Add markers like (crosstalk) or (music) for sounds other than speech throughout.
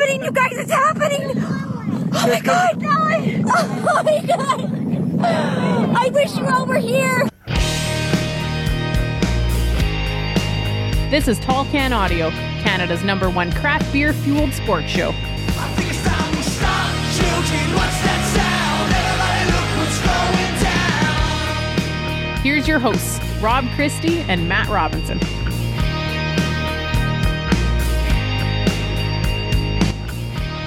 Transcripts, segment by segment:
happening, you guys! It's happening! Oh my god, guys! Oh my god! I wish you all were here! This is Tall Can Audio, Canada's number one craft beer fueled sports show. Here's your hosts, Rob Christie and Matt Robinson.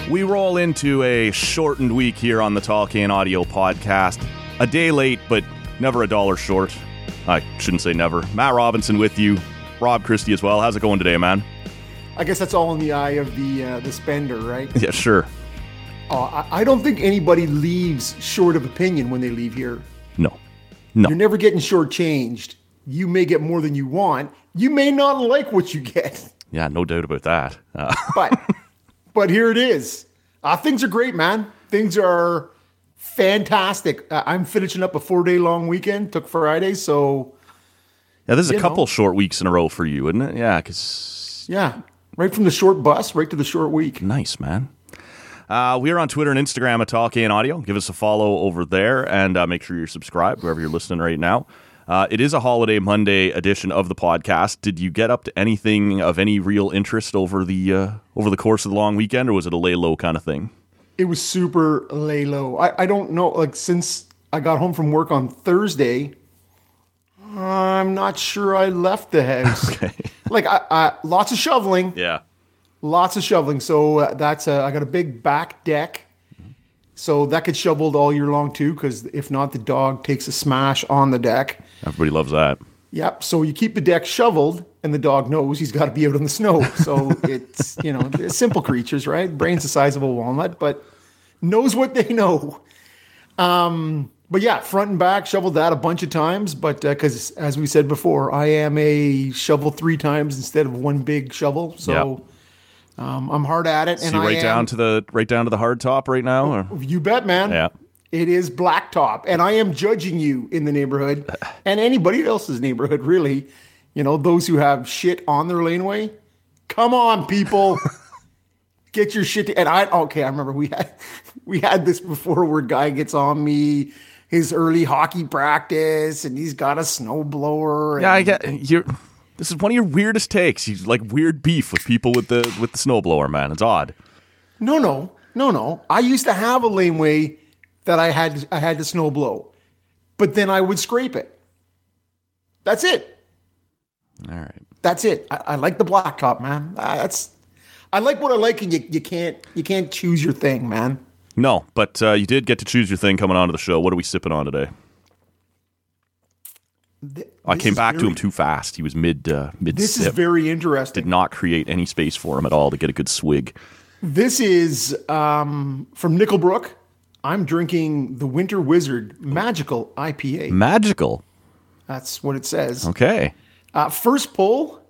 We roll into a shortened week here on the Can Audio podcast. A day late, but never a dollar short. I shouldn't say never. Matt Robinson with you. Rob Christie as well. How's it going today, man? I guess that's all in the eye of the uh, the spender, right? (laughs) Yeah, sure. Uh, I, I don't think anybody leaves short of opinion when they leave here. No. No. You're never getting shortchanged. You may get more than you want. You may not like what you get, Yeah, no doubt about that. Uh, but (laughs) but here it is. Uh, things are great, man. Things are fantastic. Uh, I'm finishing up a four day long weekend. Took Friday, so yeah, this is a couple know. short weeks in a row for you, isn't it? Yeah, because yeah, right from the short bus right to the short week. nice, man. Uh, we are on Twitter and Instagram at Tall Can Audio. Give us a follow over there and uh, make sure you're subscribed wherever you're listening right now. Uh, it is a holiday Monday edition of the podcast. Did you get up to anything of any real interest over the uh, over the course of the long weekend, or was it a lay low kind of thing? It was super lay low. I, I don't know. Like since I got home from work on Thursday, I'm not sure I left the house. (laughs) Like I, I, lots of shoveling, Yeah. lots of shoveling. So uh, that's a, I got a big back deck, so that gets shoveled all year long too. Because if not, the dog takes a smash on the deck. Everybody loves that. Yep. So you keep the deck shoveled, and the dog knows he's got to be out on the snow. So (laughs) it's you know simple creatures, right? Brains the size of a walnut, but knows what they know. Um, but yeah, front and back shoveled that a bunch of times. But because as we said before, I am a shovel three times instead of one big shovel. So um, I'm hard at it. So and right am, down to the right down to the hard top right now. Or? you bet, man. Yeah. It is blacktop, and I am judging you in the neighborhood (sighs) and anybody else's neighborhood, really. You know, those who have shit on their laneway. Come on, people. (laughs) Get your shit. To, and I okay, I remember we had (laughs) we had this before where guy gets on me his early hockey practice and he's got a snowblower. Yeah, I get you. This is one of your weirdest takes. You like weird beef with people with the with the snowblower, man. It's odd. No, no, no, no. I used to have a laneway that I had I had to snow blow, but then I would scrape it. That's it. All right. That's it. I, I like the blacktop, man. Uh, that's I like what I like, and you, you can't you can't choose your thing, man. No, but uh, you did get to choose your thing coming onto the show. What are we sipping on today? Th- I came back to him too fast. He was mid uh, mid This is very interesting. Did not create any space for him at all to get a good swig. This is um, from Nickelbrook. I'm drinking the Winter Wizard Magical IPA. Magical. That's what it says. Okay. Uh, first pull,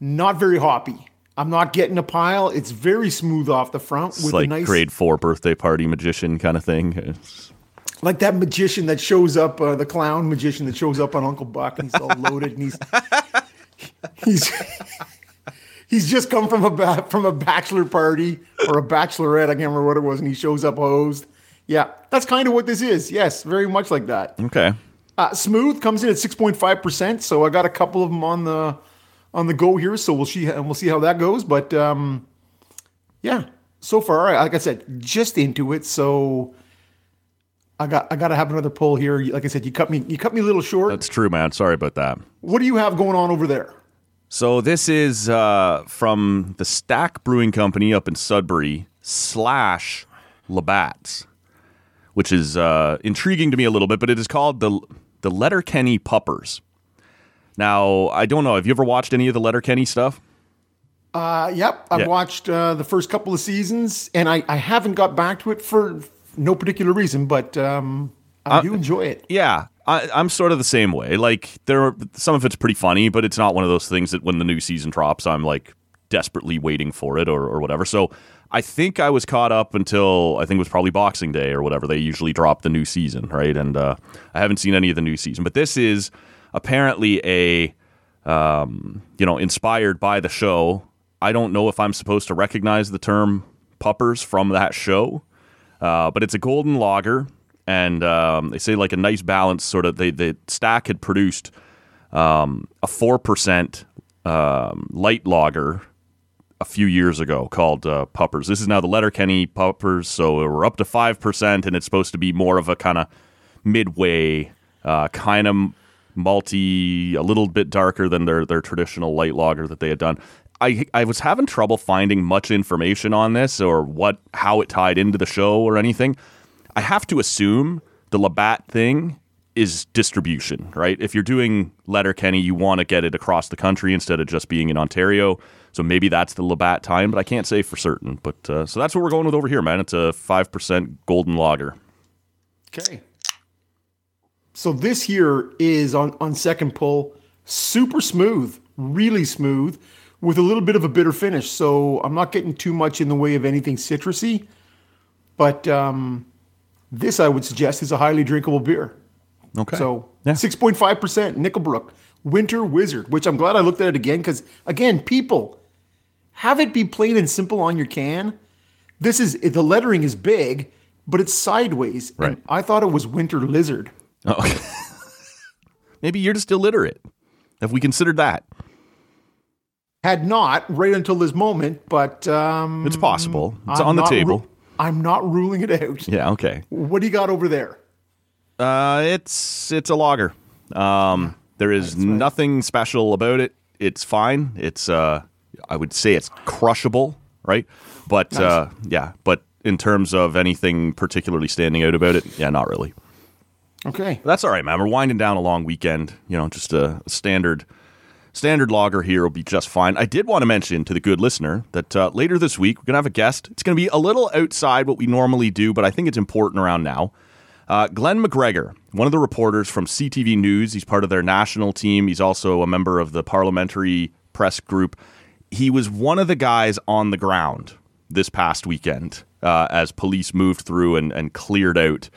not very hoppy. I'm not getting a pile. It's very smooth off the front It's with like a nice, grade four birthday party magician kind of thing. It's- like that magician that shows up, uh, the clown magician that shows up on Uncle Buck, and he's all (laughs) loaded, and he's he's he's just come from a from a bachelor party or a bachelorette. I can't remember what it was, and he shows up hosed. Yeah, that's kind of what this is. Yes, very much like that. Okay. Uh, smooth comes in at six point five percent, so I got a couple of them on the on the go here. So we'll see and we'll see how that goes. But um, yeah, so far, like I said, just into it. So I got I got to have another poll here. Like I said, you cut me you cut me a little short. That's true, man. Sorry about that. what do you have going on over there? So this is uh, from the Stack Brewing Company up in Sudbury slash Labatt's, which is uh, intriguing to me a little bit. But it is called the the Letterkenny Puppers. Now I don't know. Have you ever watched any of the Letterkenny stuff? Uh, yep, I've Yeah. watched uh, the first couple of seasons, and I, I haven't got back to it for no particular reason, but um, I Uh, do enjoy it. Yeah, I, I'm sort of the same way. Like there, are, some of it's pretty funny, but it's not one of those things that when the new season drops, I'm like desperately waiting for it or, or whatever. So I think I was caught up until I think it was probably Boxing Day or whatever. They usually drop the new season, right? And uh, I haven't seen any of the new season, but this is apparently a um, you know inspired by the show. I don't know if I'm supposed to recognize the term puppers from that show. Uh, but it's a golden lager, and um, they say like a nice balance. Sort of, they the stack had produced um, a four percent um, light lager a few years ago called uh, Puppers. This is now the Letterkenny Puppers, so we're up to five percent, and it's supposed to be more of a kind of midway, uh, kind of malty, a little bit darker than their their traditional light lager that they had done. I I was having trouble finding much information on this or what how it tied into the show or anything. I have to assume the Labatt thing is distribution, right? If you're doing Letterkenny, you want to get it across the country instead of just being in Ontario. So maybe that's the Labatt time, but I can't say for certain. But uh, so that's what we're going with over here, man. It's a five percent golden lager. Okay. So this here is on on second pull, super smooth, really smooth, with a little bit of a bitter finish. So I'm not getting too much in the way of anything citrusy, but um, this I would suggest is a highly drinkable beer. Okay. So Yeah. six point five percent Nickelbrook Winter Wizard, which I'm glad I looked at it again because again, people have it be plain and simple on your can. This is the lettering is big, but it's sideways. Right. And I thought it was Winter Lizard. Oh. (laughs) maybe you're just illiterate. Have we considered that? Had not right until this moment, but um, It's possible. It's I'm on the not ru- table. I'm not ruling it out. yeah. Okay. What do you got over there? Uh, it's it's a logger. Um, there is nothing special about it. It's fine. It's uh, I would say it's crushable, right? But uh, yeah, but in terms of anything particularly standing out about it, yeah, not really. Okay. That's all right, man. We're winding down a long weekend. You know, just a standard standard lager here will be just fine. I did want to mention to the good listener that uh, later this week we're gonna have a guest. It's gonna be a little outside what we normally do, but I think it's important around now. Uh, Glen McGregor, one of the reporters from CTV News, he's part of their national team. He's also a member of the parliamentary press group. He was one of the guys on the ground this past weekend uh, as police moved through and, and cleared out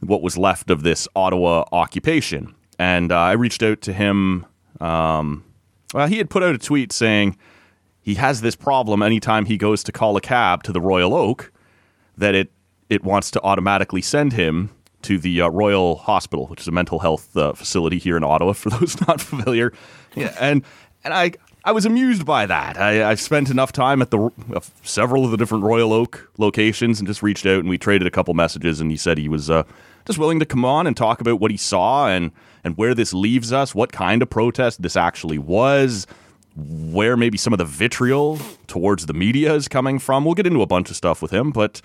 what was left of this Ottawa occupation. And uh, I reached out to him. Um, well, he had put out a tweet saying he has this problem anytime he goes to call a cab to the Royal Oak that it it wants to automatically send him to the uh, Royal Hospital, which is a mental health uh, facility here in Ottawa. For (laughs) those not familiar, yeah, and and I I was amused by that. I, I've spent enough time at the uh, several of the different Royal Oak locations and just reached out and we traded a couple messages. And he said he was uh, just willing to come on and talk about what he saw and and where this leaves us, what kind of protest this actually was, where maybe some of the vitriol towards the media is coming from. We'll get into a bunch of stuff with him, but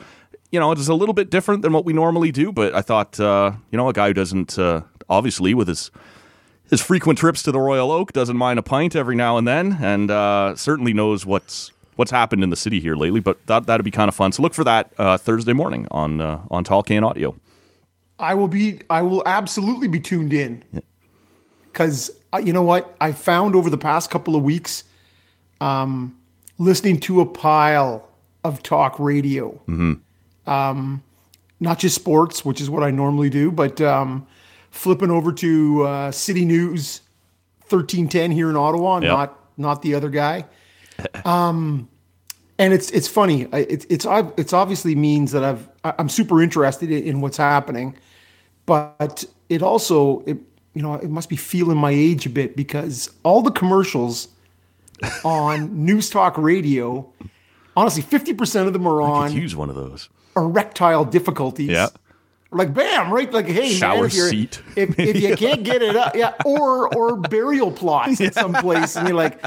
you know, it's a little bit different than what we normally do. But I thought, uh, you know, a guy who doesn't uh, obviously with his his frequent trips to the Royal Oak doesn't mind a pint every now and then, and uh, certainly knows what's what's happened in the city here lately. But that that'd be kind of fun. So look for that uh, Thursday morning on uh, on Tall Can Audio. I will be. I will absolutely be tuned in. Because uh, you know what I found over the past couple of weeks, um, listening to a pile of talk radio, um, not just sports, which is what I normally do, but um, flipping over to uh, City News, thirteen ten here in Ottawa, Yep. not not the other guy. Um, and it's it's funny. I- It's it's it's obviously means that I've I'm super interested in, in what's happening, but it also it you know it must be feeling my age a bit because all the commercials (laughs) on News Talk Radio, honestly, fifty percent of them are on use one of those. erectile difficulties. Yeah. like bam, right? Like hey, Shower man, if, seat. if if you (laughs) can't get it up, yeah, or or burial plots in (laughs) some place, and you're like,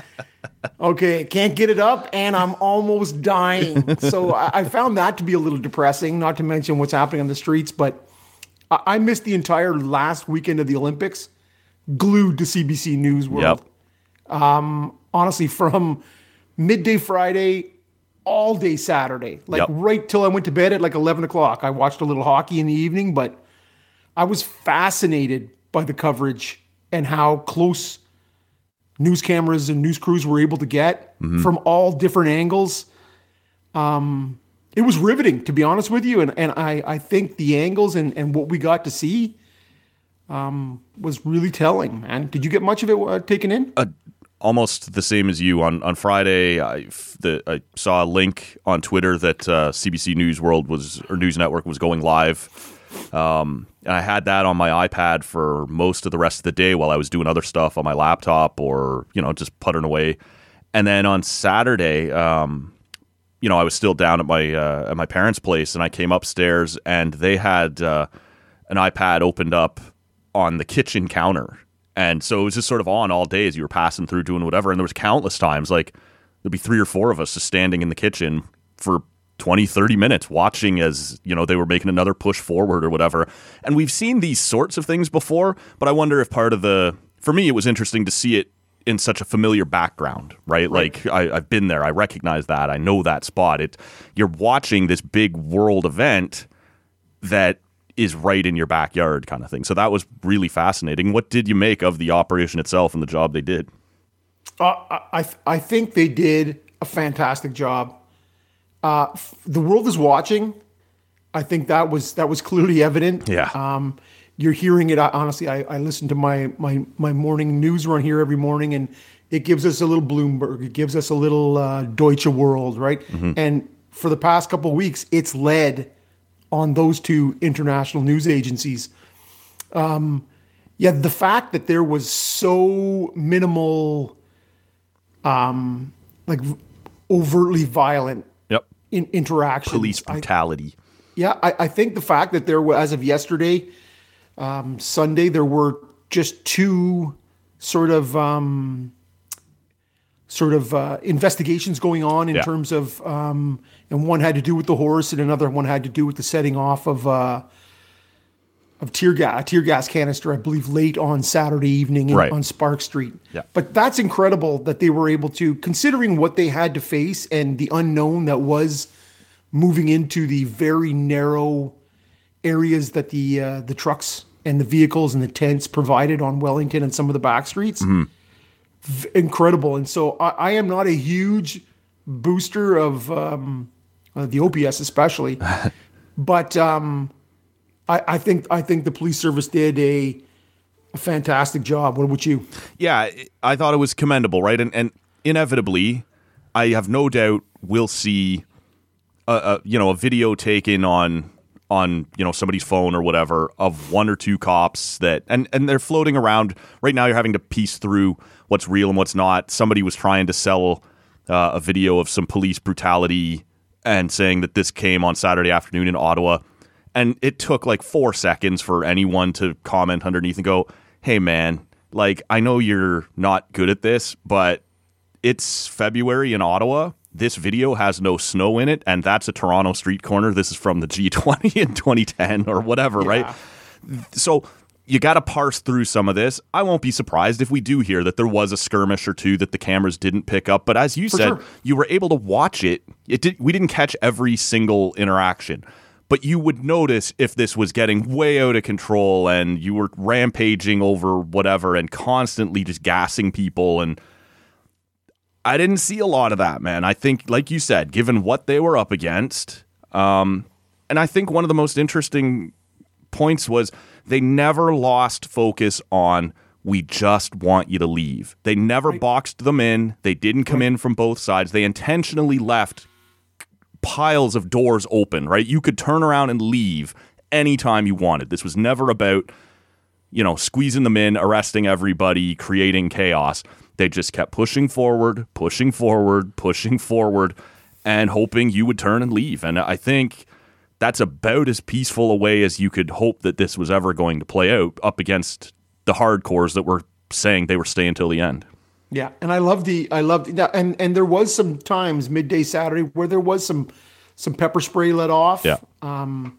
okay, can't get it up, and I'm almost dying. So I, I found that to be a little depressing. Not to mention what's happening on the streets, but I, I missed the entire last weekend of the Olympics, glued to CBC News World Yep. honestly from midday Friday all day Saturday, like Yep. right till I went to bed at like 11 o'clock. I watched a little hockey in the evening, but I was fascinated by the coverage and how close news cameras and news crews were able to get from all different angles. Um, it was riveting, to be honest with you. And, and I, I think the angles and, and what we got to see um, was really telling, man. Did you get much of it uh, taken in? almost the same as you on on Friday. I the, I saw a link on Twitter that uh, CBC News World was or News Network was going live. Um, and I had that on my iPad for most of the rest of the day while I was doing other stuff on my laptop or you know just puttering away. And then on Saturday, um, you know, I was still down at my uh, at my parents' place, and I came upstairs, and they had uh, an iPad opened up on the kitchen counter, and so it was just sort of on all day as you were passing through doing whatever. And there was countless times, like there'd be three or four of us just standing in the kitchen for 20, 30 minutes watching as, you know, they were making another push forward or whatever. And we've seen these sorts of things before, but I wonder if part of the, for me, it was interesting to see it in such a familiar background, right? Like I, I've been there, I recognize that, I know that spot. It, you're watching this big world event that is right in your backyard, kind of thing. So that was really fascinating. What did you make of the operation itself and the job they did? Uh, I I I think they did a fantastic job. Uh, f- the world is watching. I think that was that was clearly evident. Yeah. Um, you're hearing it. I- Honestly, I, I listen to my my my morning news run here every morning, and it gives us a little Bloomberg. It gives us a little uh, Deutsche World, right? And for the past couple of weeks, it's led on those two international news agencies. Um, yeah, the fact that there was so minimal um, like overtly violent Yep. in interaction. Police brutality. yeah, I, I think the fact that there was, as of yesterday, um, Sunday, there were just two sort of um, sort of uh, investigations going on in Yeah. terms of, um, and one had to do with the horse, and another one had to do with the setting off of. Uh, of tear gas, tear gas canister, I believe, late on Saturday evening in, Right. on Sparks Street. Yeah. But that's incredible that they were able to, considering what they had to face and the unknown that was moving into the very narrow areas that the uh, the trucks and the vehicles and the tents provided on Wellington and some of the back streets. V- incredible. And so I, I am not a huge booster of um, uh, the OPS, especially, (laughs) but um, I, I think I think the police service did a, a fantastic job. What about you? Yeah, I- I thought it was commendable, right? And and inevitably, I have no doubt we'll see a, a you know a video taken on on you know somebody's phone or whatever of one or two cops that and and they're floating around right now. You're having to piece through what's real and what's not. Somebody was trying to sell uh, a video of some police brutality and saying that this came on Saturday afternoon in Ottawa. And it took like four seconds for anyone to comment underneath and go, hey, man, like, I know you're not good at this, but it's February in Ottawa. This video has no snow in it, and that's a Toronto street corner. This is from the G20 (laughs) in 2010 or whatever, right? So you got to parse through some of this. I won't be surprised if we do hear that there was a skirmish or two that the cameras didn't pick up. But as you said, sure. you were able to watch it. It did. We didn't catch every single interaction, but you would notice if this was getting way out of control and you were rampaging over whatever and constantly just gassing people and. I didn't see a lot of that, man. I think, like you said, given what they were up against, um, and I think one of the most interesting points was they never lost focus on we just want you to leave. They never boxed them in. They didn't come in from both sides. They intentionally left piles of doors open, right? You could turn around and leave anytime you wanted. This was never about, you know, squeezing them in, arresting everybody, creating chaos. They just kept pushing forward, pushing forward, pushing forward, and hoping you would turn and leave. And I think that's about as peaceful a way as you could hope that this was ever going to play out up against the hardcores that were saying they were staying till the end. Yeah, and I love the I loved and and there was some times midday Saturday where there was some some pepper spray let off. Yeah. Um,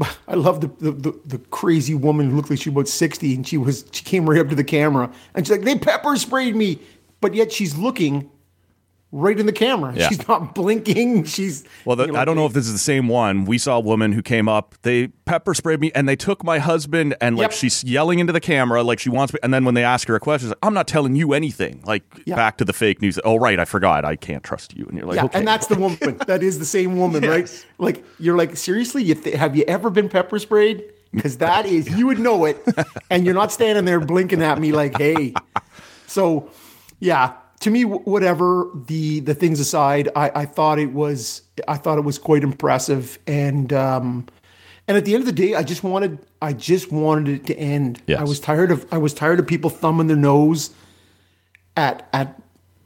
(laughs) I love the, the, the the crazy woman who looked like she was about sixty, and she was she came right up to the camera and she's like, "They pepper sprayed me," but yet she's looking right in the camera. Yeah. She's not blinking. She's Well, the, you know, I don't know if this is the same one. We saw a woman who came up. They pepper sprayed me, and they took my husband, and like Yep. she's yelling into the camera, like she wants me. And then when they ask her a question, she's like, "I'm not telling you anything." Like Yeah. back to the fake news. Oh, right, I forgot. I can't trust you. And you're like, yeah, okay, and that's the woman. (laughs) that is the same woman, right? Like you're like, seriously, you th- have you ever been pepper sprayed? Because that is, you would know it, (laughs) and you're not standing there blinking at me like, hey. So, yeah, to me, whatever the the things aside, I, I thought it was, I thought it was quite impressive, and um, and at the end of the day, I just wanted, I just wanted it to end. Yes. I was tired of, I was tired of people thumbing their nose at at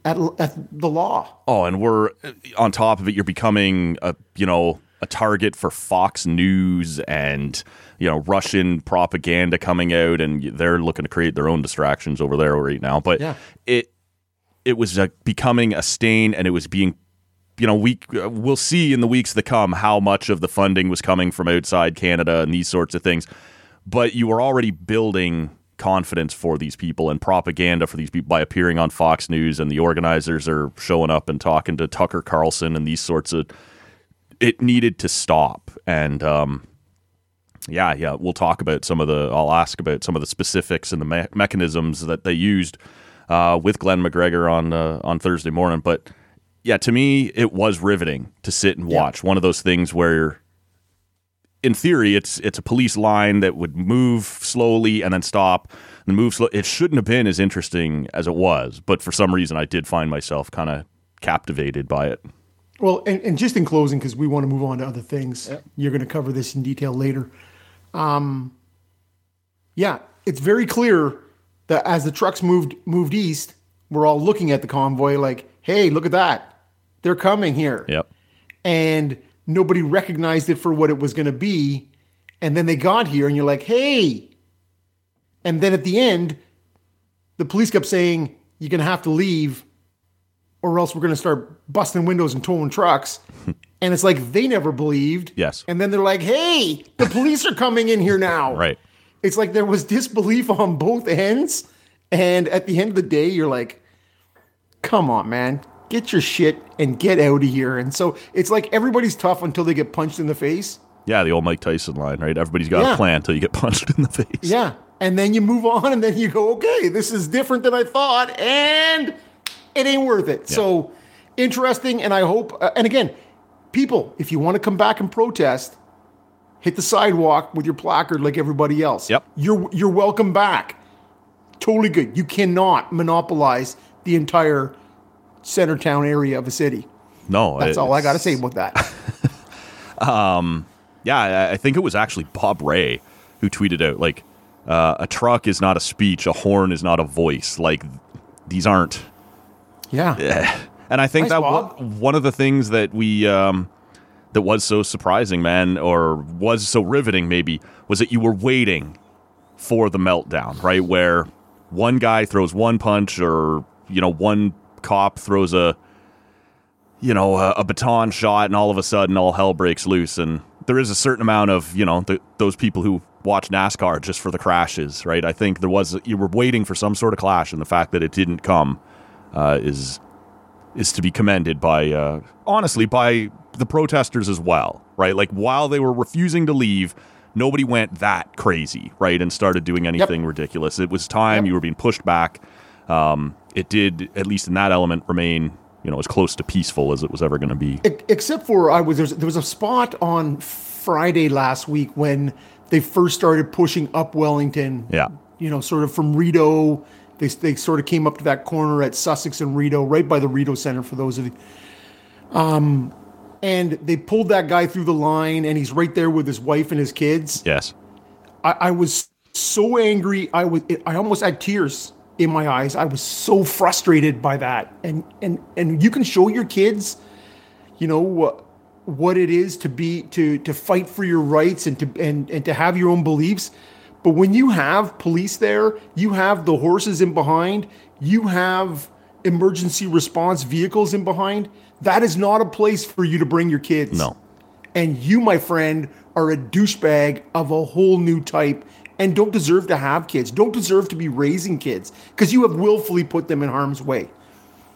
at, at the law. Oh, and we're on top of it. You're becoming a you know a target for Fox News and you know Russian propaganda coming out, and they're looking to create their own distractions over there right now. But Yeah. it it was becoming a stain, and it was being you know we we'll see in the weeks to come how much of the funding was coming from outside Canada and these sorts of things. But you were already building confidence for these people and propaganda for these people by appearing on Fox News, and the organizers are showing up and talking to Tucker Carlson and these sorts of. It needed to stop, and um, yeah, yeah, we'll talk about some of the. I'll ask about some of the specifics and the me- mechanisms that they used uh, with Glen McGregor on uh, on Thursday morning. But yeah, to me, it was riveting to sit and watch. One of those things where, in theory, it's it's a police line that would move slowly and then stop and move slow. It shouldn't have been as interesting as it was, but for some reason, I did find myself kind of captivated by it. Well, and, and just in closing, because we want to move on to other things, you're going to cover this in detail later. Um, yeah, it's very clear that as the trucks moved moved east, we're all looking at the convoy like, "Hey, look at that! They're coming here." Yep. And nobody recognized it for what it was going to be, and then they got here, and you're like, "Hey!" And then at the end, the police kept saying, "You're going to have to leave." or else we're going to start busting windows and towing trucks. (laughs) and it's like they never believed. Yes. And then they're like, hey, the police are coming in here now. (laughs) Right. It's like there was disbelief (laughs) on both ends. And at the end of the day, you're like, come on, man, get your shit and get out of here. And so it's like everybody's tough until they get punched in the face. Yeah, the old Mike Tyson line, right? Everybody's got Yeah. a plan until you get (laughs) punched in the face. Yeah. And then you move on and then you go, okay, this is different than I thought. And it ain't worth it. So interesting. And I hope, uh, and again, people, if you want to come back and protest, hit the sidewalk with your placard like everybody else. Yep. You're, you're welcome back. Totally good. You cannot monopolize the entire center town area of a city. No, That's all I got to say about that. (laughs) Um, yeah, I- think it was actually Bob Rae who tweeted out like, uh, "A truck is not a speech, a horn is not a voice. Like, these aren't." yeah. And I think Nice, that Bob. one of the things that we um, that was so surprising, man, or was so riveting, maybe, was that you were waiting for the meltdown, right? Where one guy throws one punch, or you know, one cop throws a you know a, a baton shot, and all of a sudden, all hell breaks loose. And there is a certain amount of you know th those people who watch NASCAR just for the crashes, right? I think there was you were waiting for some sort of clash, and the fact that it didn't come uh, is is to be commended by uh, honestly by the protesters as well, right? Like while they were refusing to leave, nobody went that crazy, right, and started doing anything ridiculous. It was time Yep. you were being pushed back. Um, it did, at least in that element, remain you know as close to peaceful as it was ever going to be. Except for I was there, was there was a spot on Friday last week when they first started pushing up Wellington. Yeah. you know, sort of from Rideau. They they sort of came up to that corner at Sussex and Rideau, right by the Rideau Center. For those of you, um, and they pulled that guy through the line, and he's right there with his wife and his kids. Yes, I, I was so angry. I was I almost had tears in my eyes. I was so frustrated by that. And and and you can show your kids, you know, uh, what it is to be to to fight for your rights and to and and to have your own beliefs. But when you have police there, you have the horses in behind, you have emergency response vehicles in behind. That is not a place for you to bring your kids. No. And you, my friend, are a douchebag of a whole new type and don't deserve to have kids, don't deserve to be raising kids because you have willfully put them in harm's way.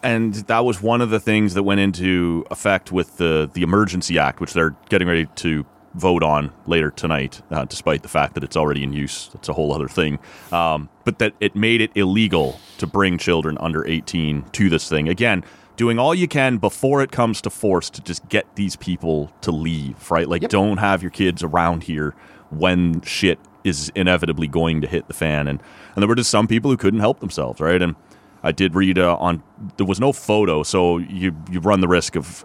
and that was one of the things that went into effect with the the emergency act which they're getting ready to vote on later tonight uh, despite the fact that it's already in use. It's a whole other thing. Um, but that it made it illegal to bring children under 18 to this thing. Again doing all you can before it comes to force to just get these people to leave right? Like don't have your kids around here when shit is inevitably going to hit the fan. And and there were just some people who couldn't help themselves right? And I did read uh, on there was no photo, so you you run the risk of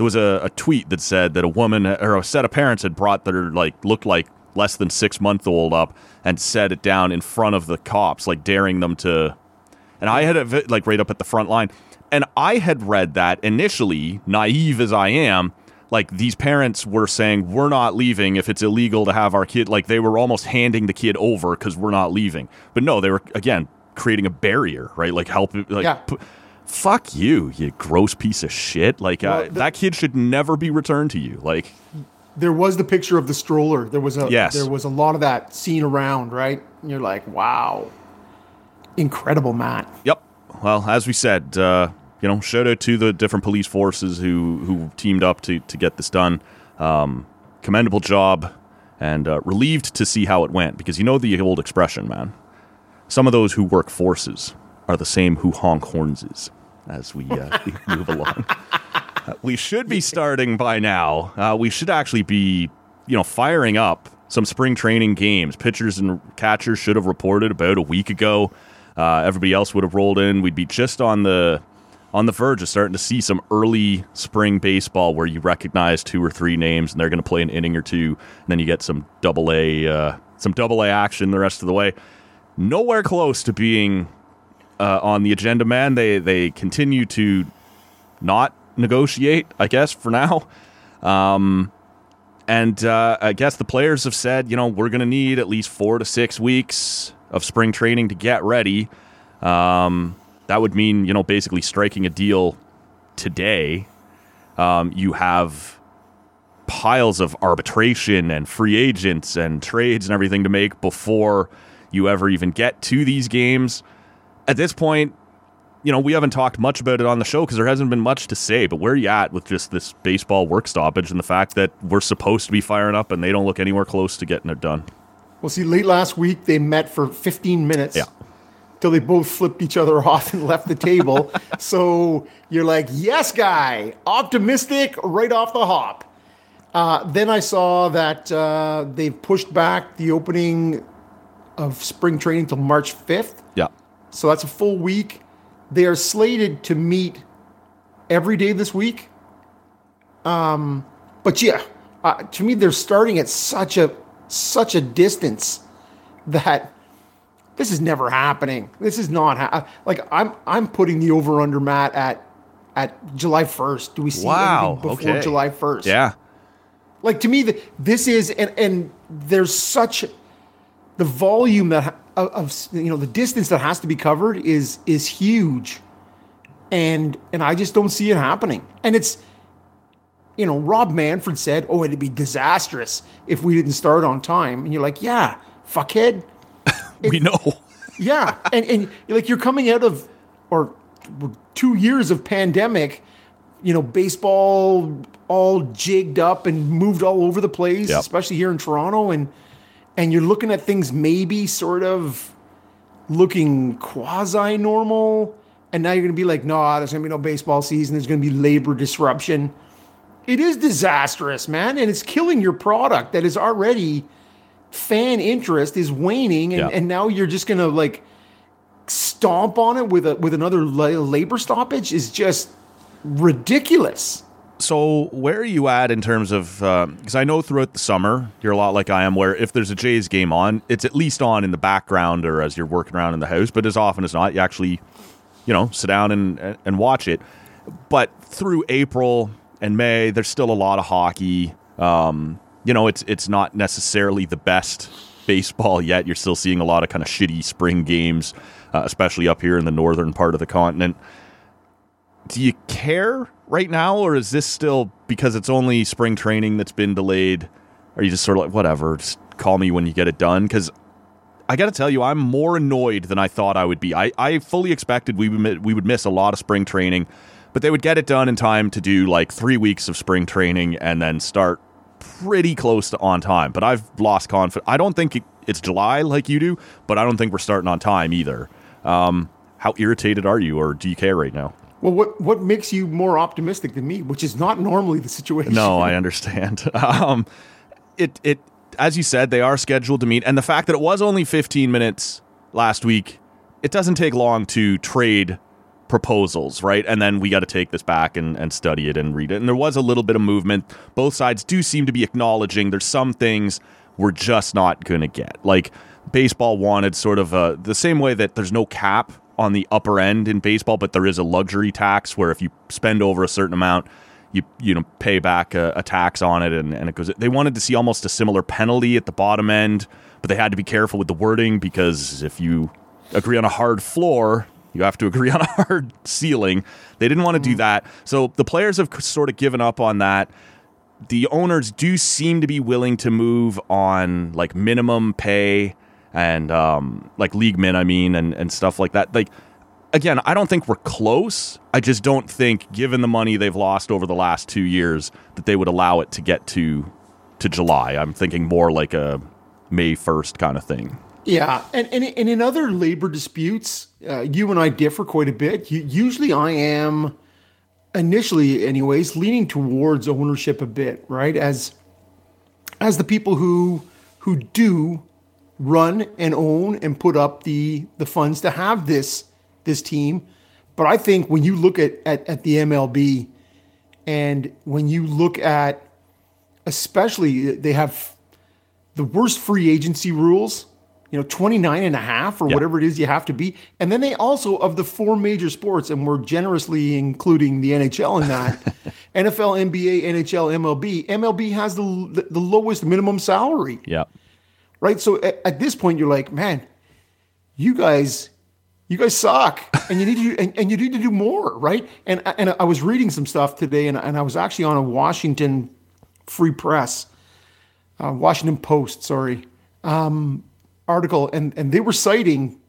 there was a, a tweet that said that a woman or a set of parents had brought their like looked like less than six month old up and set it down in front of the cops, like daring them to. And I had it like right up at the front line, and I had read that initially, naive as I am. Like these parents were saying, we're not leaving if it's illegal to have our kid. Like they were almost handing the kid over because we're not leaving. But no, they were again creating a barrier, right? Like help, like Yeah. pu- fuck you, you gross piece of shit. Like uh, Well, the- that kid should never be returned to you. Like There was the picture of the stroller. There was a Yes. there was a lot of that seen around, right? And you're like, wow. Incredible, Matt. Yep. Well, as we said, uh, you know, shout out to the different police forces who who teamed up to to get this done. Um, commendable job, and uh, relieved to see how it went because you know the old expression, man. Some of those who work forces are the same who honk horns is. As we, uh, (laughs) we move along, Uh, we should be starting by now. Uh, we should actually be, you know, firing up some spring training games. Pitchers and catchers should have reported about a week ago. Uh, everybody else would have rolled in. We'd be just on the on the verge of starting to see some early spring baseball where you recognize two or three names and they're going to play an inning or two, and then you get some double A uh, some double A action the rest of the way. Nowhere close to being uh, on the agenda, man. They they continue to not negotiate, I guess, for now. Um, and uh, I guess the players have said, you know, we're going to need at least four to six weeks of spring training to get ready. Um, that would mean, you know, basically striking a deal today. Um, you have piles of arbitration and free agents and trades and everything to make before you ever even get to these games. At this point, you know, we haven't talked much about it on the show because there hasn't been much to say, but where are you at with just this baseball work stoppage and the fact that we're supposed to be firing up and they don't look anywhere close to getting it done? Well, see, late last week they met for 15 minutes. Yeah. Till they both flipped each other (laughs) off and left the table. so you're like, yes, guy, optimistic right off the hop. Uh, then I saw that uh, they've pushed back the opening of spring training till March 5th. Yeah. So that's a full week. They are slated to meet every day this week. Um, but yeah, uh, to me, they're starting at such a such a distance that this is never happening. This is not ha- like I'm I'm putting the over under Matt at at July 1st. Do we see Wow, anything before okay. July 1st? Yeah. like to me the, this is and and there's such the volume that of, of you know the distance that has to be covered is is huge. And and i just don't see it happening. And it's you know rob manfred said oh it'd be disastrous if we didn't start on time. And you're like yeah fuckhead. (laughs) We know. yeah, and and like you're coming out of or two years of pandemic, you know, baseball all jigged up and moved all over the place, Yep. especially here in Toronto, and and you're looking at things maybe sort of looking quasi normal, and now you're gonna be like, no, there's gonna be no baseball season. There's gonna be labor disruption. It is disastrous, man, and it's killing your product that is already fan interest is waning, and, Yeah. and now you're just gonna like stomp on it with a with another labor stoppage is just ridiculous. So, where are you at in terms of? Because I know throughout the summer, you're a lot like I am, where if there's a Jays game on, it's at least on in the background or as you're working around in the house. But as often as not, you actually, you know, sit down and and watch it. But through April, and May. There's still a lot of hockey. Um, you know, it's it's not necessarily the best baseball yet. You're still seeing a lot of kind of shitty spring games, uh, especially up here in the northern part of the continent. Do you care right now, or is this still because it's only spring training that's been delayed? Are you just sort of like whatever? Just call me when you get it done because I got to tell you, I'm more annoyed than I thought I would be. I, I fully expected we would we would miss a lot of spring training, but they would get it done in time to do like three weeks of spring training and then start pretty close to on time. But I've lost confidence. I don't think it's July like you do, but I don't think we're starting on time either. Um, how irritated are you, or do you care right now? Well, what what makes you more optimistic than me, which is not normally the situation? No, I understand. (laughs) um, it it as you said, they are scheduled to meet, and the fact that it was only 15 minutes last week, it doesn't take long to trade proposals, right? And then we got to take this back and, and study it and read it. And there was a little bit of movement. Both sides do seem to be acknowledging there's some things we're just not going to get. Like baseball wanted sort of a, the same way that there's no cap on the upper end in baseball, but there is a luxury tax where if you spend over a certain amount, you you know pay back a, a tax on it and, and it goes they wanted to see almost a similar penalty at the bottom end but they had to be careful with the wording because if you agree on a hard floor you have to (laughs) agree on a hard ceiling. They didn't want to do mm-hmm. that. So the players have sort of given up on that. The owners do seem to be willing to move on like minimum pay and um, like league men, i mean and, and stuff like that like again, I don't think we're close. I just don't think, given the money they've lost over the last two years, that they would allow it to get to to July. I'm thinking more like a May first kind of thing. Yeah, and and, and in other labor disputes, uh, you and I differ quite a bit. You, usually, I am initially, anyways, leaning towards ownership a bit, right? As as the people who who do run and own and put up the the funds to have this this team. But I think when you look at, at, at the MLB and when you look at, especially, they have the worst free agency rules, you know, 29 and a half or yep. whatever it is you have to be. And then they also, of the four major sports, and we're generously including the NHL in that (laughs) NFL, NBA, NHL, MLB, MLB has the, the, the lowest minimum salary. Yeah. Right. So at, at this point, you're like, man, you guys you guys suck. And you need to and, and, you need to do more right? And and i was reading some stuff today and, and i was actually on a washington free press uh, washington post sorry um, article and and they were citing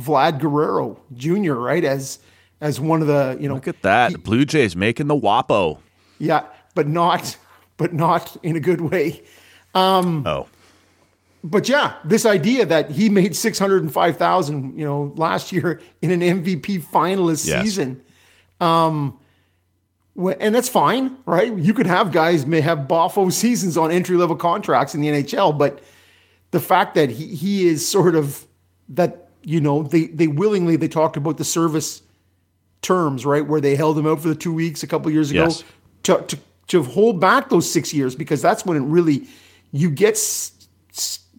vlad guerrero jr right as as one of the you know look at that. he, the blue jays making the wapo. Yeah but not but not in a good way. Um, oh but yeah, this idea that he made six hundred and five thousand, you know, last year in an MVP finalist yes. season, um, and that's fine, right? You could have guys may have boffo (laughs) seasons on entry level contracts in the NHL, but the fact that he he is sort of that you know they they willingly they talked about the service terms, right, where they held him out for the two weeks a couple years ago yes. to, to to hold back those six years because that's when it really you get. St-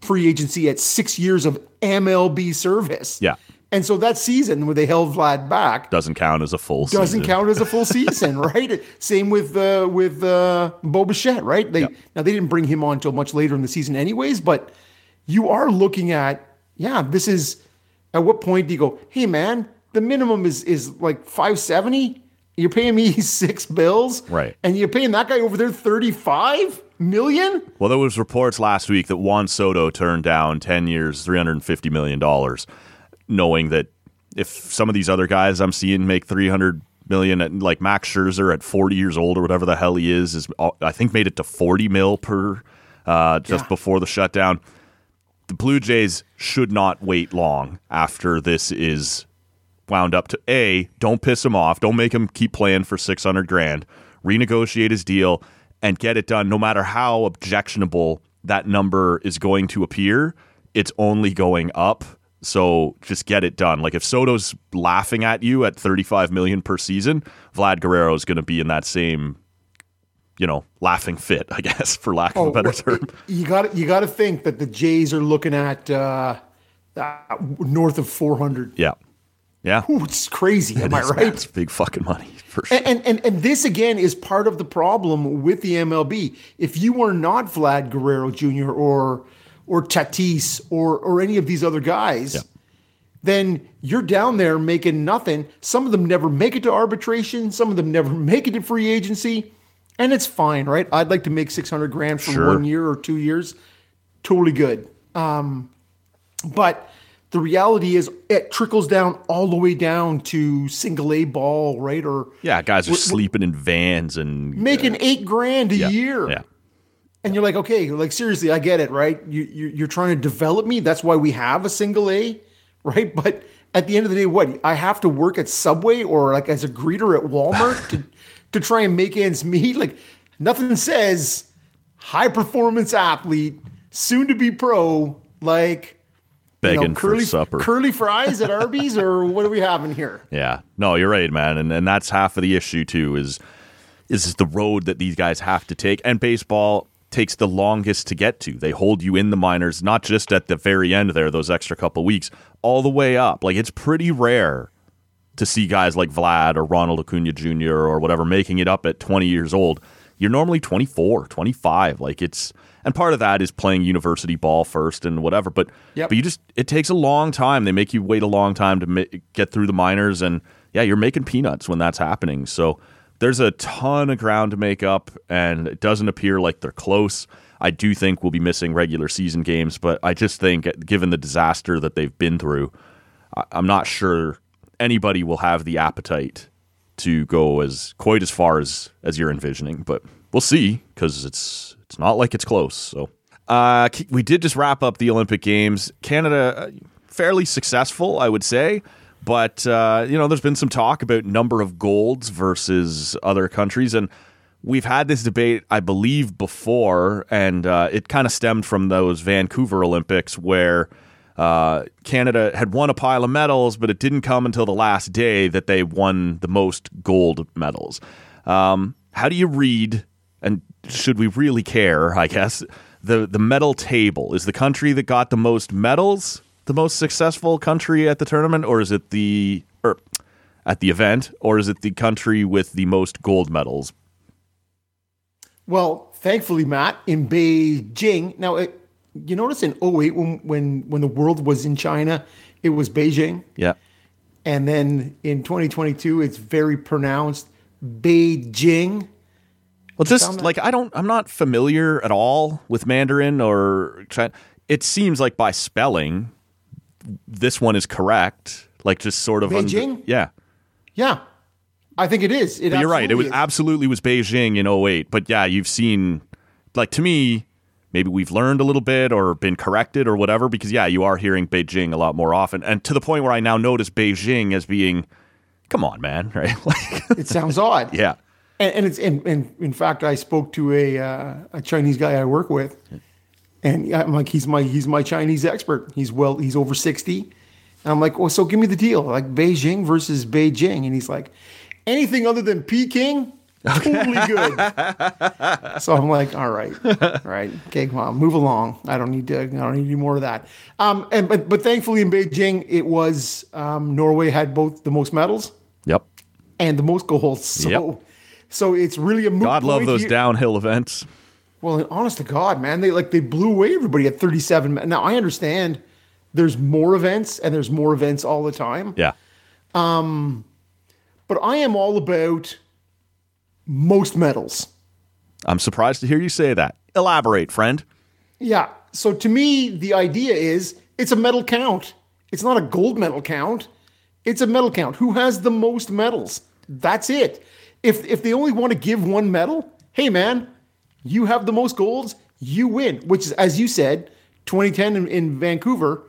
free agency at six years of MLB service. Yeah. And so that season where they held Vlad back doesn't count as a full doesn't season. count as a full (laughs) season, right? Same with uh, with uh, Bo Bichette, right? They now they didn't bring him on until much later in the season, anyways. But you are looking at yeah, this is at what point do you go? Hey, man, the minimum is is like five seventy. You're paying me (laughs) six bills, right? And you're paying that guy over there thirty five million? Well, there was reports last week that Juan Soto turned down 10 years, $350 million, knowing that if some of these other guys I'm seeing make 300 million at, like Max Scherzer at 40 years old or whatever the hell he is is I think made it to 40 mil per uh, just yeah. before the shutdown. The Blue Jays should not wait long after this is wound up to A, don't piss him off, don't make him keep playing for 600 grand, renegotiate his deal and get it done, no matter how objectionable that number is going to appear, it's only going up. So just get it done. Like if Soto's laughing at you at 35 million per season, Vlad Guerrero is going to be in that same, you know, laughing fit, I (laughs) guess, for lack of oh, a better term. You got you got to think that the Jays are looking at uh, uh, north of 400. Yeah. Yeah. Ooh, it's crazy. Am I right? It's big fucking money for sure. And, and and and this again is part of the problem with the MLB. If you are not Vlad Guerrero Jr. or or Tatis or or any of these other guys, Yeah. then you're down there making nothing. Some of them never make it to arbitration. Some of them never (laughs) make it to free agency, and it's fine, right? I'd like to make six hundred grand for Sure. one year or two years. Totally good. Um, but the reality is, it trickles down all the way down to single A ball, right? Or yeah, guys are sleeping in vans and making eight grand a yeah, year. Yeah. And you're like, okay, like seriously, I get it, right? You, you you're trying to develop me. That's why we have a single A, (laughs) right? But at the end of the day, what I have to work at Subway or like as a greeter at Walmart to (laughs) to try and make ends meet. Like nothing says high performance athlete, soon to be pro, like you know, Begging curly for supper. curly fries at (laughs) Arby's, or what are we having here? Yeah. No, you're right, man. And and that's half of the issue too is is the road that these guys have to take. And baseball takes the longest to get to. They hold you in the minors, not just at the very end there, those extra couple weeks, all the way up. Like it's pretty rare to see guys like Vlad or Ronald Acuna Jr. or whatever making it up at 20 years old. You're normally 24, 25. Like it's, and part of that is playing university ball first and whatever. But, Yep. but you just, it takes a long time. They make you wait a long time to ma- get through the minors. And yeah, you're making peanuts when that's happening. So there's a ton of ground to make up, and it doesn't appear like they're close. I do think we'll be missing regular season games, but I just think, given the disaster that they've been through, I- I'm not sure anybody will have the appetite to go as quite as far as as you're envisioning. But we'll see because it's it's not like it's close. So uh, we did just wrap up the Olympic Games. Canada uh, fairly successful, I would say. But uh, you know, there's been some talk about number of golds versus other countries, and we've had this debate, I believe, before, and uh, it kind of stemmed from those Vancouver Olympics where uh, Canada had won a pile of medals, but it didn't come until the last day that they won the most gold medals. Um, how do you read, and should we really care? I guess the the medal table is the country that got the most medals the most successful country at the tournament, or is it the or at the event, or is it the country with the most gold medals? Well, thankfully, Matt, in Beijing. Now, it, you notice in 08 when, when when the world was in China, it was Beijing, Yeah. and then in 2022, it's very pronounced Beijing. Well, just like I don't, I'm not familiar at all with Mandarin or China. It seems like by spelling, this one is correct. Like just sort of under- Beijing? yeah. Yeah, I think it is. It you're right. It was absolutely is. absolutely was Beijing in 08. But yeah, you've seen like to me, maybe we've learned a little bit or been corrected or whatever. Because yeah, you are hearing Beijing a lot more often, and to the point where I now notice Beijing as being, come on, man, (laughs) right? Like, It sounds odd. yeah, and, and it's and, and in fact, I spoke to a uh, a Chinese guy I work with, and I'm like, he's my he's my Chinese expert. He's well, he's over sixty, and I'm like, well, so give me the deal, like Beijing versus Beijing, and he's like, anything other than Peking, totally good. (laughs) so I'm like, all right, all right, okay, come on, move along. I don't need to, I don't need any more of that. Um, and but but thankfully in Beijing, it was um, Norway had both the most medals yep. and the most goals. So, Yep. So it's really a moot God love those here. downhill events. Well, honest to God, man, they like they blew away everybody at 37. Now I understand there's more events and there's more events all the time, Yeah. Um, but I am all about most medals. I'm surprised to hear you say that. Elaborate, friend. Yeah. So to me, the idea is it's a medal count. It's not a gold medal count. It's a medal count. Who has the most medals? That's it. If if they only want to give one medal, hey man, you have the most golds, you win. Which is, as you said, 2010 in, in Vancouver,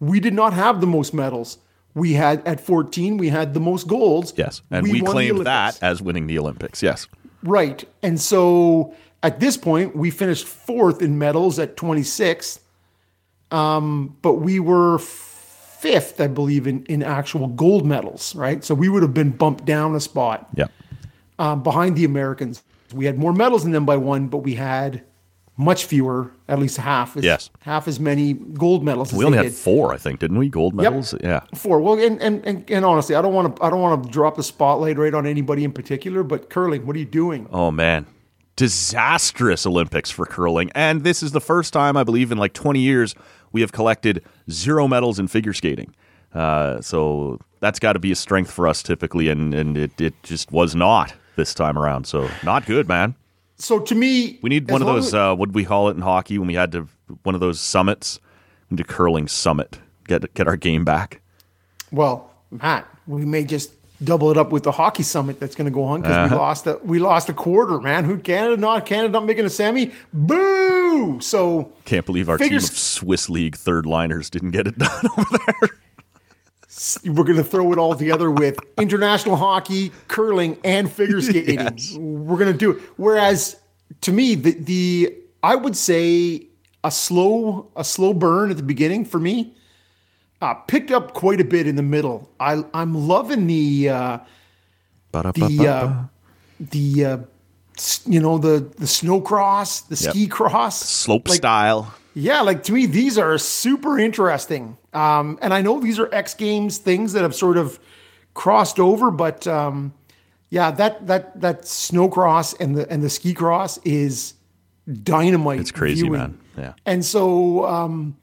we did not have the most medals. We had at 14, we had the most golds. Yes. And we, the claimed that as winning the Olympics. Yes. Right. And so at this point, we finished fourth in medals at 26. Um, but we were fifth, I believe, in, in actual gold medals, right? So we would have been bumped down a spot Yeah. Um, behind the Americans. We had more medals than them by one, but we had much fewer, at least half. As, Yes. half as many gold medals. As We only had did. four, I think, didn't we? Gold medals. Yeah. Four. Well, and, and, and, and honestly, I don't want to I don't want to drop the spotlight right on anybody in particular, but curling, what are you doing? Oh man, disastrous Olympics for curling, and this is the first time I believe in like 20 years we have collected zero medals in figure skating. Uh, so that's got to be a strength for us typically, and and it it just was not this time around. So not good, man. So to me, We need one of those. Uh, what we call it in hockey when we had to one of those summits? We need a curling summit. Get get our game back. well, Matt, we may just double it up with the hockey summit that's going to go on because we lost a we lost a quarter, man. Who Canada not Canada not making a semi? Boo! So Can't believe our Figures- team of Swiss League third liners didn't get it done (laughs) over there. We're going to throw it all together with international hockey, curling, and figure (laughs) skating. Yes. We're going to do it. Whereas to me, the the I would say a slow a slow burn at the beginning for me. Uh, picked up quite a bit in the middle. I I'm loving the uh, the uh, the uh, you know the the snow cross, the Yep. ski cross, slope like, style. yeah, like to me, these are super interesting. Um, and I know these are X Games things that have sort of crossed over, but um, yeah, that that that snow cross and the and the ski cross is dynamite. It's crazy, viewing. man. Yeah. And so um,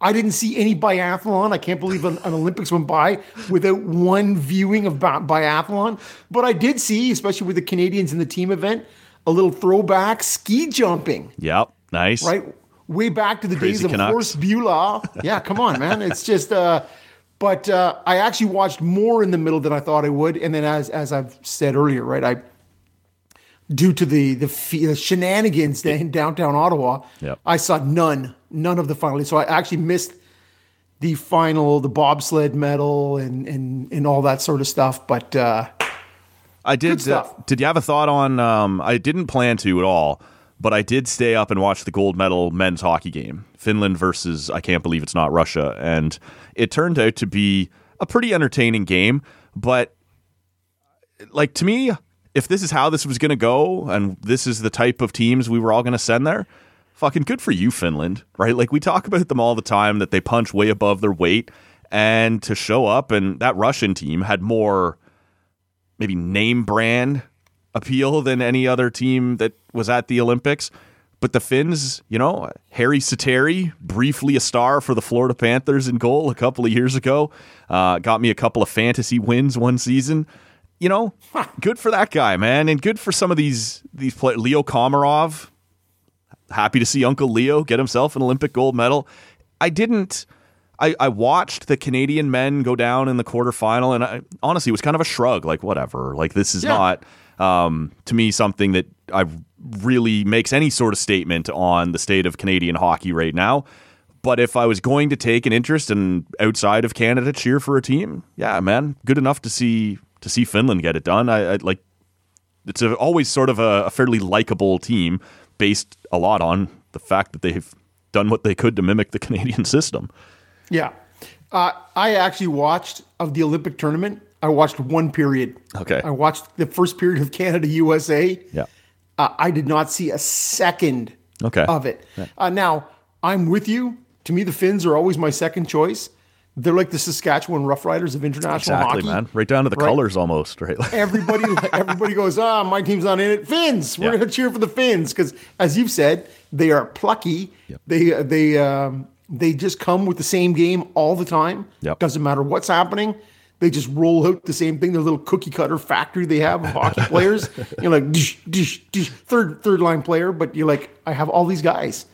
I didn't see any biathlon. I can't believe an, an Olympics went by without one viewing of bi- biathlon. But I did see, especially with the Canadians in the team event, a little throwback ski jumping Yep. Nice. right way back to the Crazy days of Canucks. Horst Bulau. Yeah, come on, man. (laughs) It's just uh but uh I actually watched more in the middle than I thought I would and then as as I've said earlier, right? I due to the the, the shenanigans in downtown Ottawa, Yep. I saw none none of the final. So I actually missed the final, the bobsled medal and and and all that sort of stuff, but uh I did. Uh, did you have a thought on? Um, I didn't plan to at all, but I did stay up and watch the gold medal men's hockey game, Finland versus I can't believe it's not Russia, and it turned out to be a pretty entertaining game. But like to me, if this is how this was going to go, and this is the type of teams we were all going to send there. Fucking good for you, Finland, right? Like we talk about them all the time that they punch way above their weight, and to show up and that Russian team had more maybe name brand appeal than any other team that was at the Olympics. But the Finns, you know, Harri Säteri, briefly a star for the Florida Panthers in goal a couple of years ago, uh, got me a couple of fantasy wins one season. You know, good for that guy, man, and good for some of these these players. Leo Komarov, happy to see Uncle Leo get himself an Olympic gold medal. I didn't. I, I watched the Canadian men go down in the quarterfinal, and I, honestly, it was kind of a shrug. Like, whatever. Like, this is Yeah. not um, to me something that I really makes any sort of statement on the state of Canadian hockey right now. But if I was going to take an interest in outside of Canada cheer for a team, yeah, man, good enough to see to see Finland get it done. I, I like it's a, always sort of a, a fairly likable team based a lot on the fact that they've done what they could to mimic the (laughs) Canadian system. Yeah. Uh, I actually watched of the Olympic tournament. I watched one period. Okay. I watched the first period of Canada USA. Yeah. Uh, I did not see a second Okay. of it. Uh, now, I'm with you. To me, the Finns are always my second choice. They're like the Saskatchewan Roughriders of international Exactly, hockey. man. Right down to the Right. colors almost, right? (laughs) Everybody, everybody goes, ah, my team's not in it. Finns, we're Yeah. going to cheer for the Finns because, as you've said, they are plucky. They they um, they just come with the same game all the time. Yep. Doesn't matter what's happening. They just roll out the same thing. Their little cookie cutter factory they have of hockey players. (laughs) You're like dish, dish, dish, third third line player, but you're like, I have all these guys.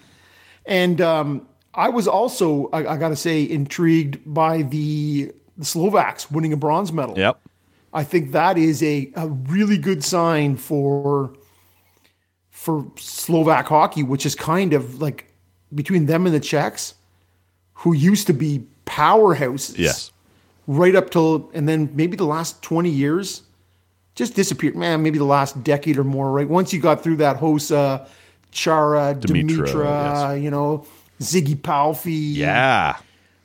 And um, I was also, I, I got to say, intrigued by the, the Slovaks winning a bronze medal. yep. I think that is a, a really good sign for for Slovak hockey, which is kind of like between them and the Czechs, who used to be powerhouses. Yes. Right up till and then maybe the last 20 years just disappeared. Man, maybe the last decade or more, right? Once you got through that Hossa, Chara, Demitra, Demitra, yes. you know, Ziggy Pálffy Yeah.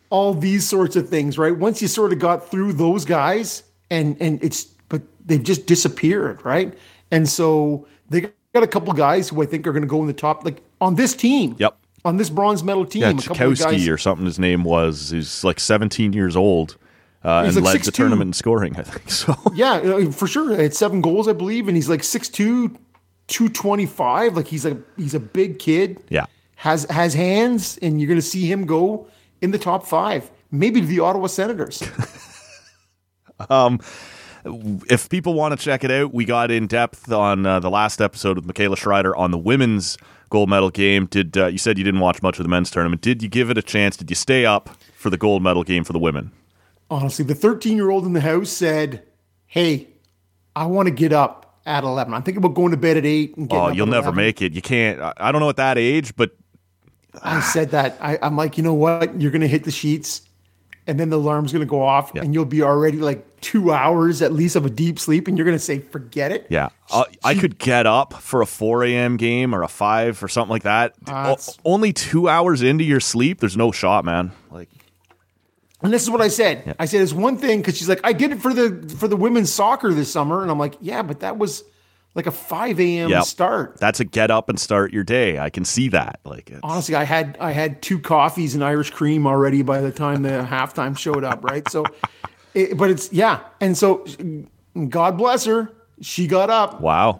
all these sorts of things, right? Once you sort of got through those guys, and and it's but they've just disappeared, right? And so they got a couple guys who I think are going to go in the top, like on this team. Yep. On this bronze medal team, Yeah, a couple of Chakowski guys. or something. His name was. He's like 17 years old uh, and like led the tournament in scoring. I think (laughs) so. Yeah, for sure. He had seven goals, I believe, and he's like 6'2", 225. Like he's a he's a big kid. Yeah. Has has hands, and you're going to see him go in the top five, maybe to the Ottawa Senators. (laughs) um if people want to check it out, we got in depth on uh, the last episode with Michaela Schreider on the women's gold medal game. Did uh, you said you didn't watch much of the men's tournament? Did you give it a chance? Did you stay up for the gold medal game for the women? Honestly, the 13 year old in the house said, "Hey, I want to get up at 11. I'm thinking about going to bed at eight and getting Oh, you'll never 11." make it. You can't. I- don't know at that age, but I said that. I, I'm like, you know what? You're going to hit the sheets, and then the alarm's going to go off, Yeah. and you'll be already like two hours at least of a deep sleep, and you're going to say, forget it. yeah, uh, I could get up for a 4 a.m. game or a 5 or something like that. O- only two hours into your sleep, there's no shot, man. Like, And this is what I said. I said it's one thing because she's like, I did it for the for the women's soccer this summer, and I'm like, yeah, but that was like a 5 a.m. Yep. start. that's a get up and start your day. I can see that. Like, it's, Honestly, I had I had two coffees and Irish cream already by the time the (laughs) halftime showed up, right? So, it, but it's yeah, and so God bless her, she got up. wow.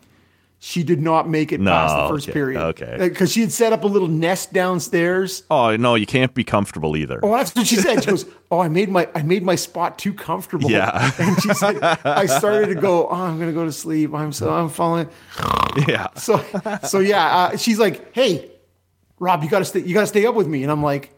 She did not make it past the first okay, period. okay. because she had set up a little nest downstairs. Oh no, you can't be comfortable either. Oh, that's what she said. She goes, "Oh, I made my I made my spot too comfortable." Yeah. (laughs) and she said, "I started to go. Oh, I'm gonna go to sleep. I'm so I'm falling." Yeah. (laughs) So so yeah, uh, she's like, "Hey, Rob, you gotta stay. You gotta stay up with me." And I'm like,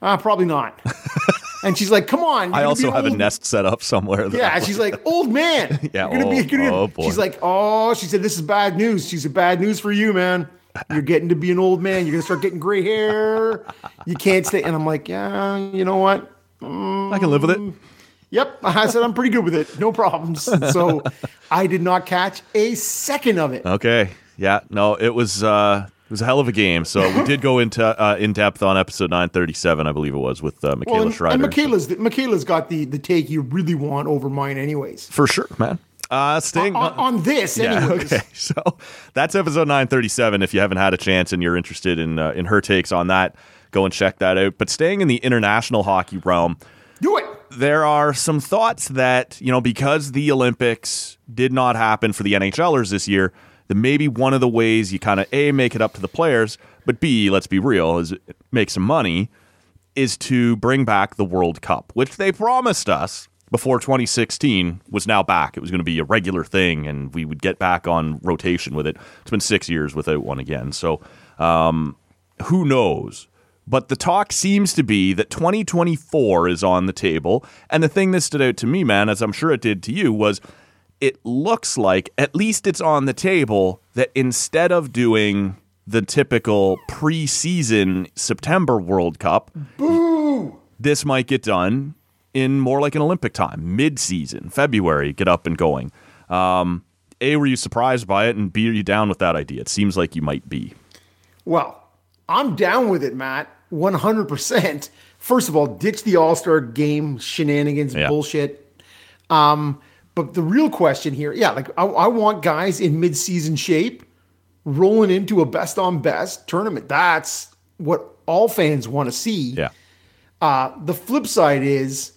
"Ah, probably not." (laughs) and she's like, "Come on." I also be have a nest set up somewhere. Yeah, she's like, old man. (laughs) Yeah, You're gonna be, oh, you're gonna- oh, boy. She's like, oh, she said, this is bad news. She said, bad news for you, man. You're getting to be an old man. You're gonna start getting gray hair. You can't stay. And I'm like, yeah, you know what? I can live with it. Yep. I said I'm pretty good with it. No problems. (laughs) So I did not catch a second of it. Okay. Yeah. No, it was uh it was a hell of a game. So we did go into uh, in depth on episode 937, I believe it was, with uh, Michaela Well, and, Schreider. and Michaela's Michaela's got the the take you really want over mine, anyways. For sure, man. Uh staying On, on this, Yeah, anyways. okay. (laughs) So that's episode 937. If you haven't had a chance and you're interested in uh, in her takes on that, go and check that out. But staying in the international hockey realm, Do it. there are some thoughts that, you know, because the Olympics did not happen for the NHLers this year, that maybe one of the ways you kind of A, make it up to the players, but B, let's be real, is make some money, is to bring back the World Cup, which they promised us before 2016 was now back. It was going to be a regular thing and we would get back on rotation with it. It's been six years without one again. So, um, who knows? But the talk seems to be that 2024 is on the table. And the thing that stood out to me, man, as I'm sure it did to you, was it looks like, at least it's on the table, that instead of doing the typical preseason September World Cup, Boo! this might get done in more like an Olympic time, mid season, February, get up and going. Um, a, were you surprised by it? And B, are you down with that idea? It seems like you might be. Well, I'm down with it, Matt. 100%. First of all, ditch the All Star game shenanigans, Yeah. bullshit. Um, but the real question here, yeah, like I, I want guys in mid season shape rolling into a best on best tournament. That's what all fans want to see. Yeah. Uh, the flip side is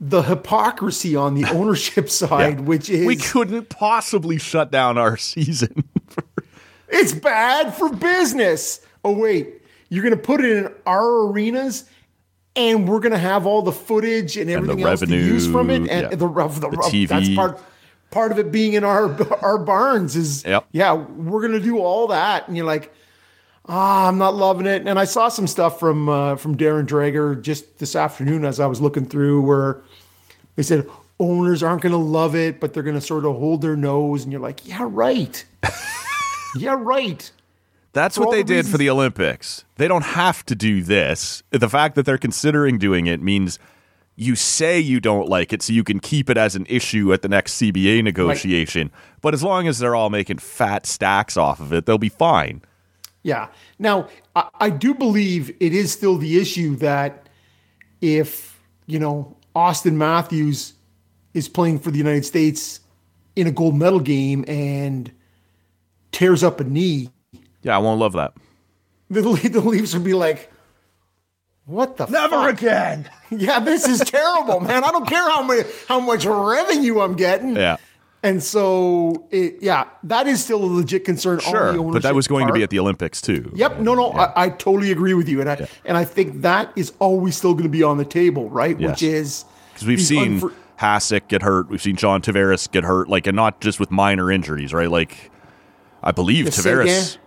the hypocrisy on the (laughs) ownership side, which is we couldn't possibly shut down our (laughs) season. It's bad for business. Oh wait, you're going to put it in our arenas, and we're going to have all the footage and everything else to revenue, use from it, and yeah. the, the, the, The TV. That's part part of it being in our (laughs) our barns is Yep. yeah, we're going to do all that, and you're like. Ah, I'm not loving it. And I saw some stuff from uh, from Darren Dreger just this afternoon as I was looking through where they said owners aren't going to love it, but they're going to sort of hold their nose. And you're like, yeah, right. (laughs) yeah, right. That's For what they the did for the Olympics. They don't have to do this. The fact that they're considering doing it means you say you don't like it so you can keep it as an issue at the next CBA negotiation. But as long as they're all making fat stacks off of it, they'll be fine. Yeah. Now, I, I do believe it is still the issue that if, you know, Auston Matthews is playing for the United States in a gold medal game and tears up a knee, Yeah, I won't love that. the, Le- the Leafs would be like, "What the fuck? Never fuck? again. (laughs) Yeah, this is terrible, man. I don't care how much how much revenue I'm getting." Yeah. And so, it, yeah, that is still a legit concern. on the Sure. But that was going to be at the Olympics too. Yep. No, no, I, I totally agree with you, and I and I think that is always still going to be on the table, right? Yes. Which is Because we've seen unfor- Hasek get hurt. We've seen Sean Tavares get hurt, like, and not just with minor injuries, right? Like, I believe Yeah, Tavares.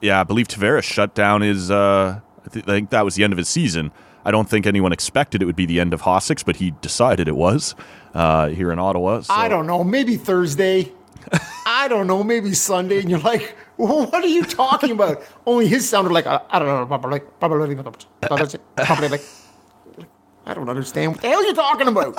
Yeah, I believe Tavares shut down his. Uh, I, th- I think that was the end of his season. I don't think anyone expected it would be the end of Hasek's, but he decided it was uh, here in Ottawa. So. I don't know, maybe Thursday. I don't know, maybe Sunday, and you're like, "What are you talking about?" Only his sounded like I I don't know, probably like probably probably like I don't understand what the hell you're talking about.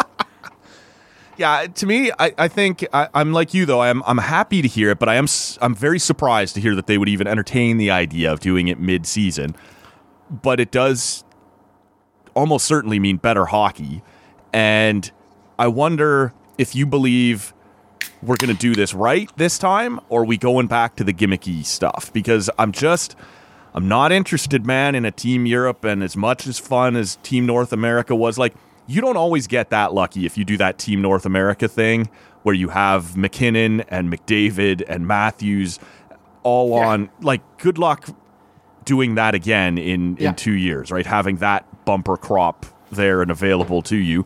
Yeah, to me, I, I think I, I'm like you though. I'm I'm happy to hear it, but I am I'm very surprised to hear that they would even entertain the idea of doing it mid season. But it does almost certainly mean better hockey, and I wonder if you believe we're going to do this right this time, or we going back to the gimmicky stuff? Because I'm just I'm not interested, man, in a Team Europe, and as much as fun as Team North America was, like you don't always get that lucky if you do that Team North America thing where you have MacKinnon and McDavid and Matthews all Yeah. on. Like, good luck doing that again in Yeah. in two years, right? Having that bumper crop there and available to you,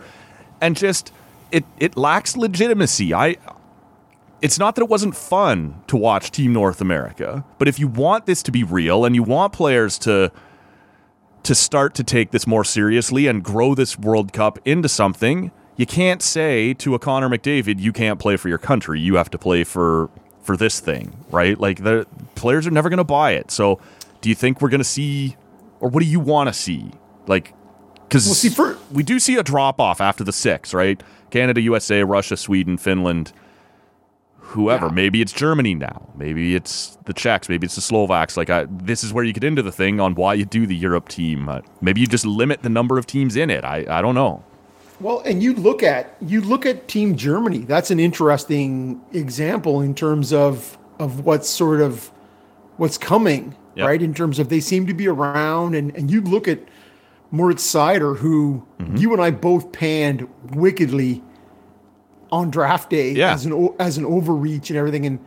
and just it it lacks legitimacy. I it's not that it wasn't fun to watch Team North America, but if you want this to be real and you want players to to start to take this more seriously and grow this World Cup into something, you can't say to a Connor McDavid, you can't play for your country. You have to play for for this thing, right? Like the players are never going to buy it. So, do you think we're going to see or what do you want to see? Like cuz Well, see, for- we do see a drop off after the 6, right? Canada, USA, Russia, Sweden, Finland, whoever. Yeah. Maybe it's Germany now. Maybe it's the Czechs. Maybe it's the Slovaks. Like I, this is where you get into the thing on why you do the Europe team. Uh, maybe you just limit the number of teams in it. I, I don't know. Well, and you look at you look at Team Germany. That's an interesting example in terms of of what's sort of what's coming, Yep. right? In terms of they seem to be around, and and you look at Moritz Seider, who Mm-hmm. you and I both panned wickedly on draft day Yeah. as an as an overreach and everything, and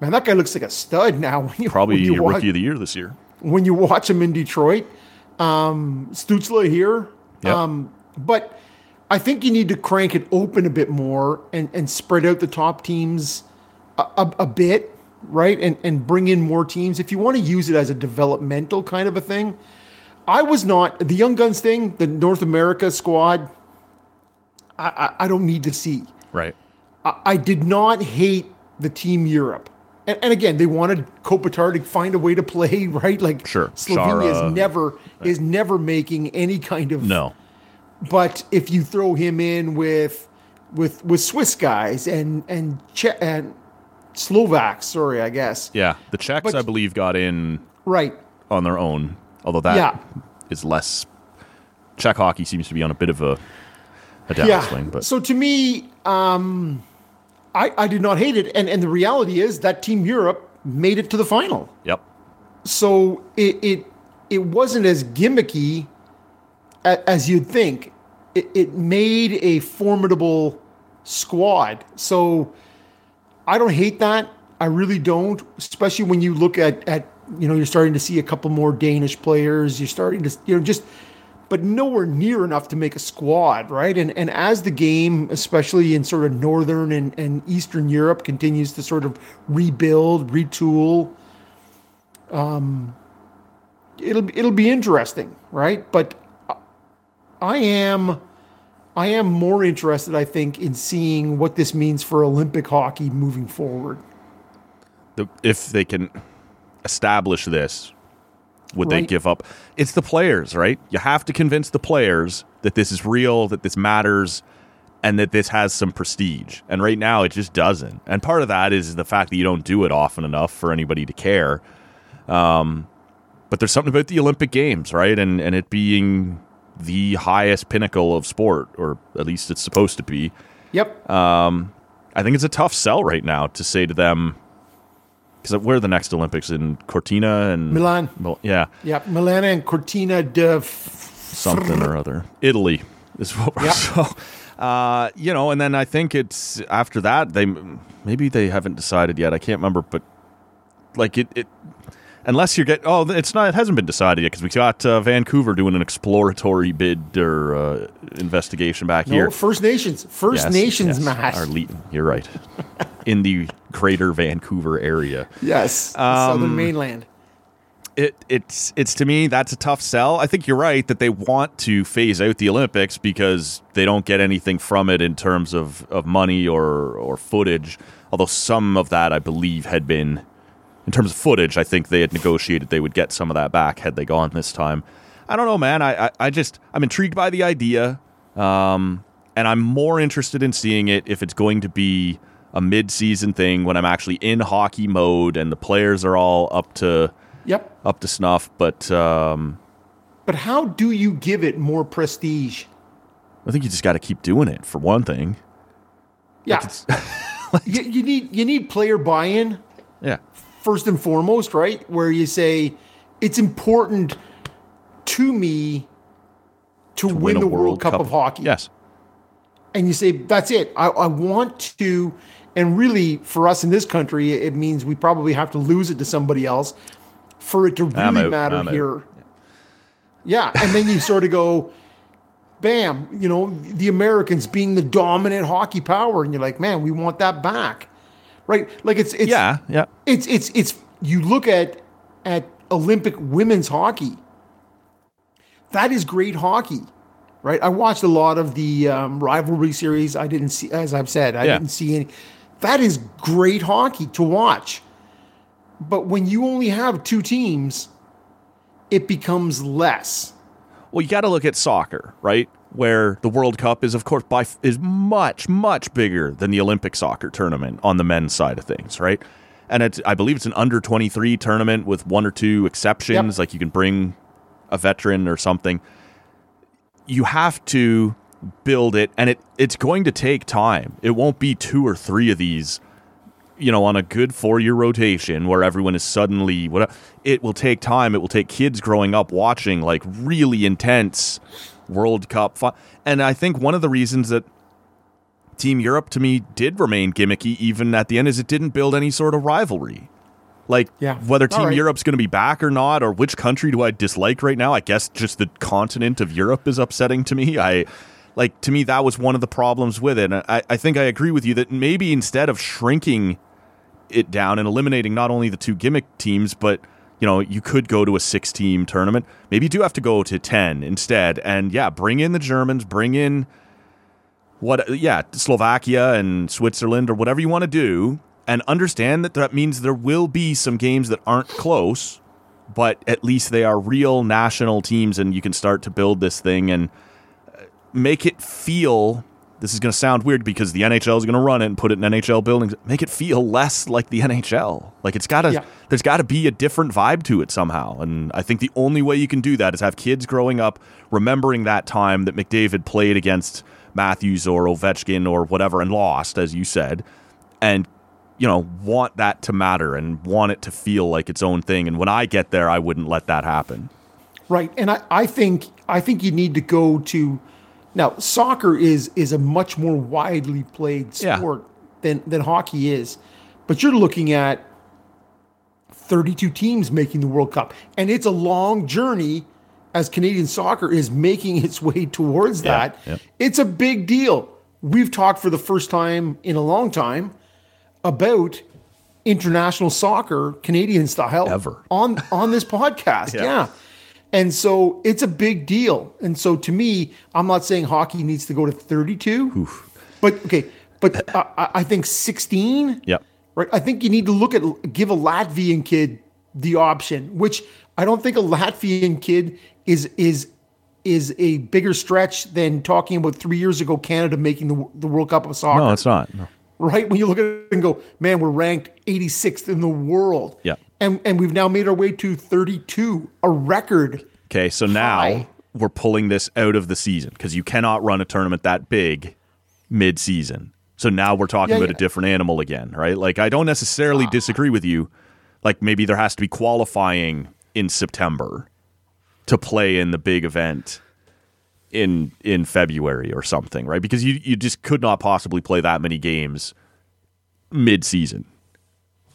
man, that guy looks like a stud now. (laughs) When you, Probably when you your watch, rookie of the year this year. when you watch him in Detroit. Um, Stützle here. Yep. Um, but I think you need to crank it open a bit more and, and spread out the top teams a, a, a bit, right? And, and bring in more teams. If you want to use it as a developmental kind of a thing, I was not the Young Guns thing, the North America squad. I, I, I don't need to see. Right. I, I did not hate the team Europe. And, and again, they wanted Kopitar to find a way to play, (laughs) right? Like Sure. Slovenia Chara. is never is never making any kind of No. But if you throw him in with with with Swiss guys and and che- and Slovaks, sorry, I guess. Yeah. The Czechs, But- I believe, got in Right. on their own, although that is Yeah. is less. Czech hockey seems to be on a bit of a, a downswing. yeah. But So to me, um, I I did not hate it, and and the reality is that Team Europe made it to the final. yep. so it it it wasn't as gimmicky as you'd think. It, it made a formidable squad. So I don't hate that. I really don't. Especially when you look at at you know you're starting to see a couple more Danish players. You're starting to you know just. But nowhere near enough to make a squad, right? And and as the game, especially in sort of northern and, and eastern Europe, continues to sort of rebuild, retool, um, it'll it'll be interesting, right? But I am I am more interested, I think, in seeing what this means for Olympic hockey moving forward. the, if they can establish this, would they give up? It's the players, right? You have to convince the players that this is real, that this matters, and that this has some prestige. And right now, it just doesn't. And part of that is the fact that you don't do it often enough for anybody to care. Um, but there's something about the Olympic Games, right? And and it being the highest pinnacle of sport, or at least it's supposed to be. Yep. I think it's a tough sell right now to say to them because where are the next Olympics in Cortina and Milan. Well, yeah, Yeah, Milan and Cortina de. F- something or other. Italy is what we're Yep. (laughs) so. Uh, you know, and then I think it's after that they maybe they haven't decided yet. I can't remember, but like it, it unless you're get oh it's not it hasn't been decided yet because we got uh, Vancouver doing an exploratory bid or uh, investigation back no, here. First Nations. First Yes, Nations, yes, Matt. You're right. (laughs) In the greater Vancouver area. yes, Um, southern mainland. it it's it's to me that's a tough sell. I think you're right that they want to phase out the Olympics because they don't get anything from it in terms of, of money or or footage. Although some of that I believe had been in terms of footage, I think they had negotiated they would get some of that back had they gone this time. I don't know, man. I I, I just I'm intrigued by the idea. Um and I'm more interested in seeing it if it's going to be a mid-season thing when I'm actually in hockey mode and the players are all up to Yep. up to snuff, but um, But how do you give it more prestige? I think you just got to keep doing it for one thing. Yeah. (laughs) you, you need you need player buy-in Yeah, first and foremost, right? Where you say it's important to me to, win, a the World, Cup, of hockey. Yes, and you say that's it I, I want to and really for us in this country it means we probably have to lose it to somebody else for it to I'm really out, matter I'm out. here yeah and then you sort of go bam you know the americans being the dominant hockey power and you're like man we want that back right like it's it's yeah, yeah. it's it's it's you look at at Olympic women's hockey. That is great hockey, right? I watched a lot of the um, rivalry series. I didn't see, as I've said, I Yeah. didn't see any. That is great hockey to watch. But when you only have two teams, it becomes less. Well, you got to look at soccer, right? Where the World Cup is, of course, by is much much bigger than the Olympic soccer tournament on the men's side of things, right? And it's I believe it's an under twenty three tournament with one or two exceptions, Yep. like you can bring a veteran or something. You have to build it, and it it's going to take time. It won't be two or three of these you know, on a good four year rotation where everyone is suddenly what it will take time. It will take kids growing up watching like really intense World Cup. And I think one of the reasons that Team Europe to me did remain gimmicky even at the end is it didn't build any sort of rivalry. Like Yeah. whether Team right. Europe's going to be back or not, or which country do I dislike right now? I guess just the continent of Europe is upsetting to me. I like to me that was one of the problems with it. And I, I think I agree with you that maybe instead of shrinking it down and eliminating not only the two gimmick teams, but you know, you could go to a six team tournament. Maybe you do have to go to 10 instead. And yeah, bring in the Germans, bring in what, yeah, Slovakia and Switzerland or whatever you want to do. And understand that that means there will be some games that aren't close, but at least they are real national teams and you can start to build this thing and uh, make it feel this is going to sound weird because the NHL is going to run it and put it in NHL buildings. Make it feel less like the NHL. Like it's got to, Yeah. there's got to be a different vibe to it somehow. And I think the only way you can do that is have kids growing up remembering that time that McDavid played against Matthews or Ovechkin or whatever and lost, as you said, and you know want that to matter and want it to feel like its own thing. And when I get there, I wouldn't let that happen. Right. And I, I think I think you need to go to now soccer is is a much more widely played Yeah. sport than than hockey is. But you're looking at 32 teams making the World Cup. And it's a long journey as Canadian soccer is making its way towards Yeah, that. yep. It's a big deal. We've talked for the first time in a long time about international soccer, Canadian style, Ever. on on this podcast. (laughs) Yeah. yeah. And so it's a big deal. And so to me, I'm not saying hockey needs to go to 32. But okay, but I, I- I think 16. Yep. Right. I think you need to look at give a Latvian kid the option, which I don't think a Latvian kid is is is a bigger stretch than talking about three years ago Canada making the the World Cup of soccer. No, it's not. No. right? When you look at it and go, man, we're ranked 86th in the world. Yeah. And and we've now made our way to 32, a record. Okay, so now Hi. we're pulling this out of the season because you cannot run a tournament that big mid-season. So now we're talking Yeah, about yeah. a different animal again, right? Like I don't necessarily ah. disagree with you Like maybe there has to be qualifying in September to play in the big event in in February or something, right? Because you you just could not possibly play that many games mid season.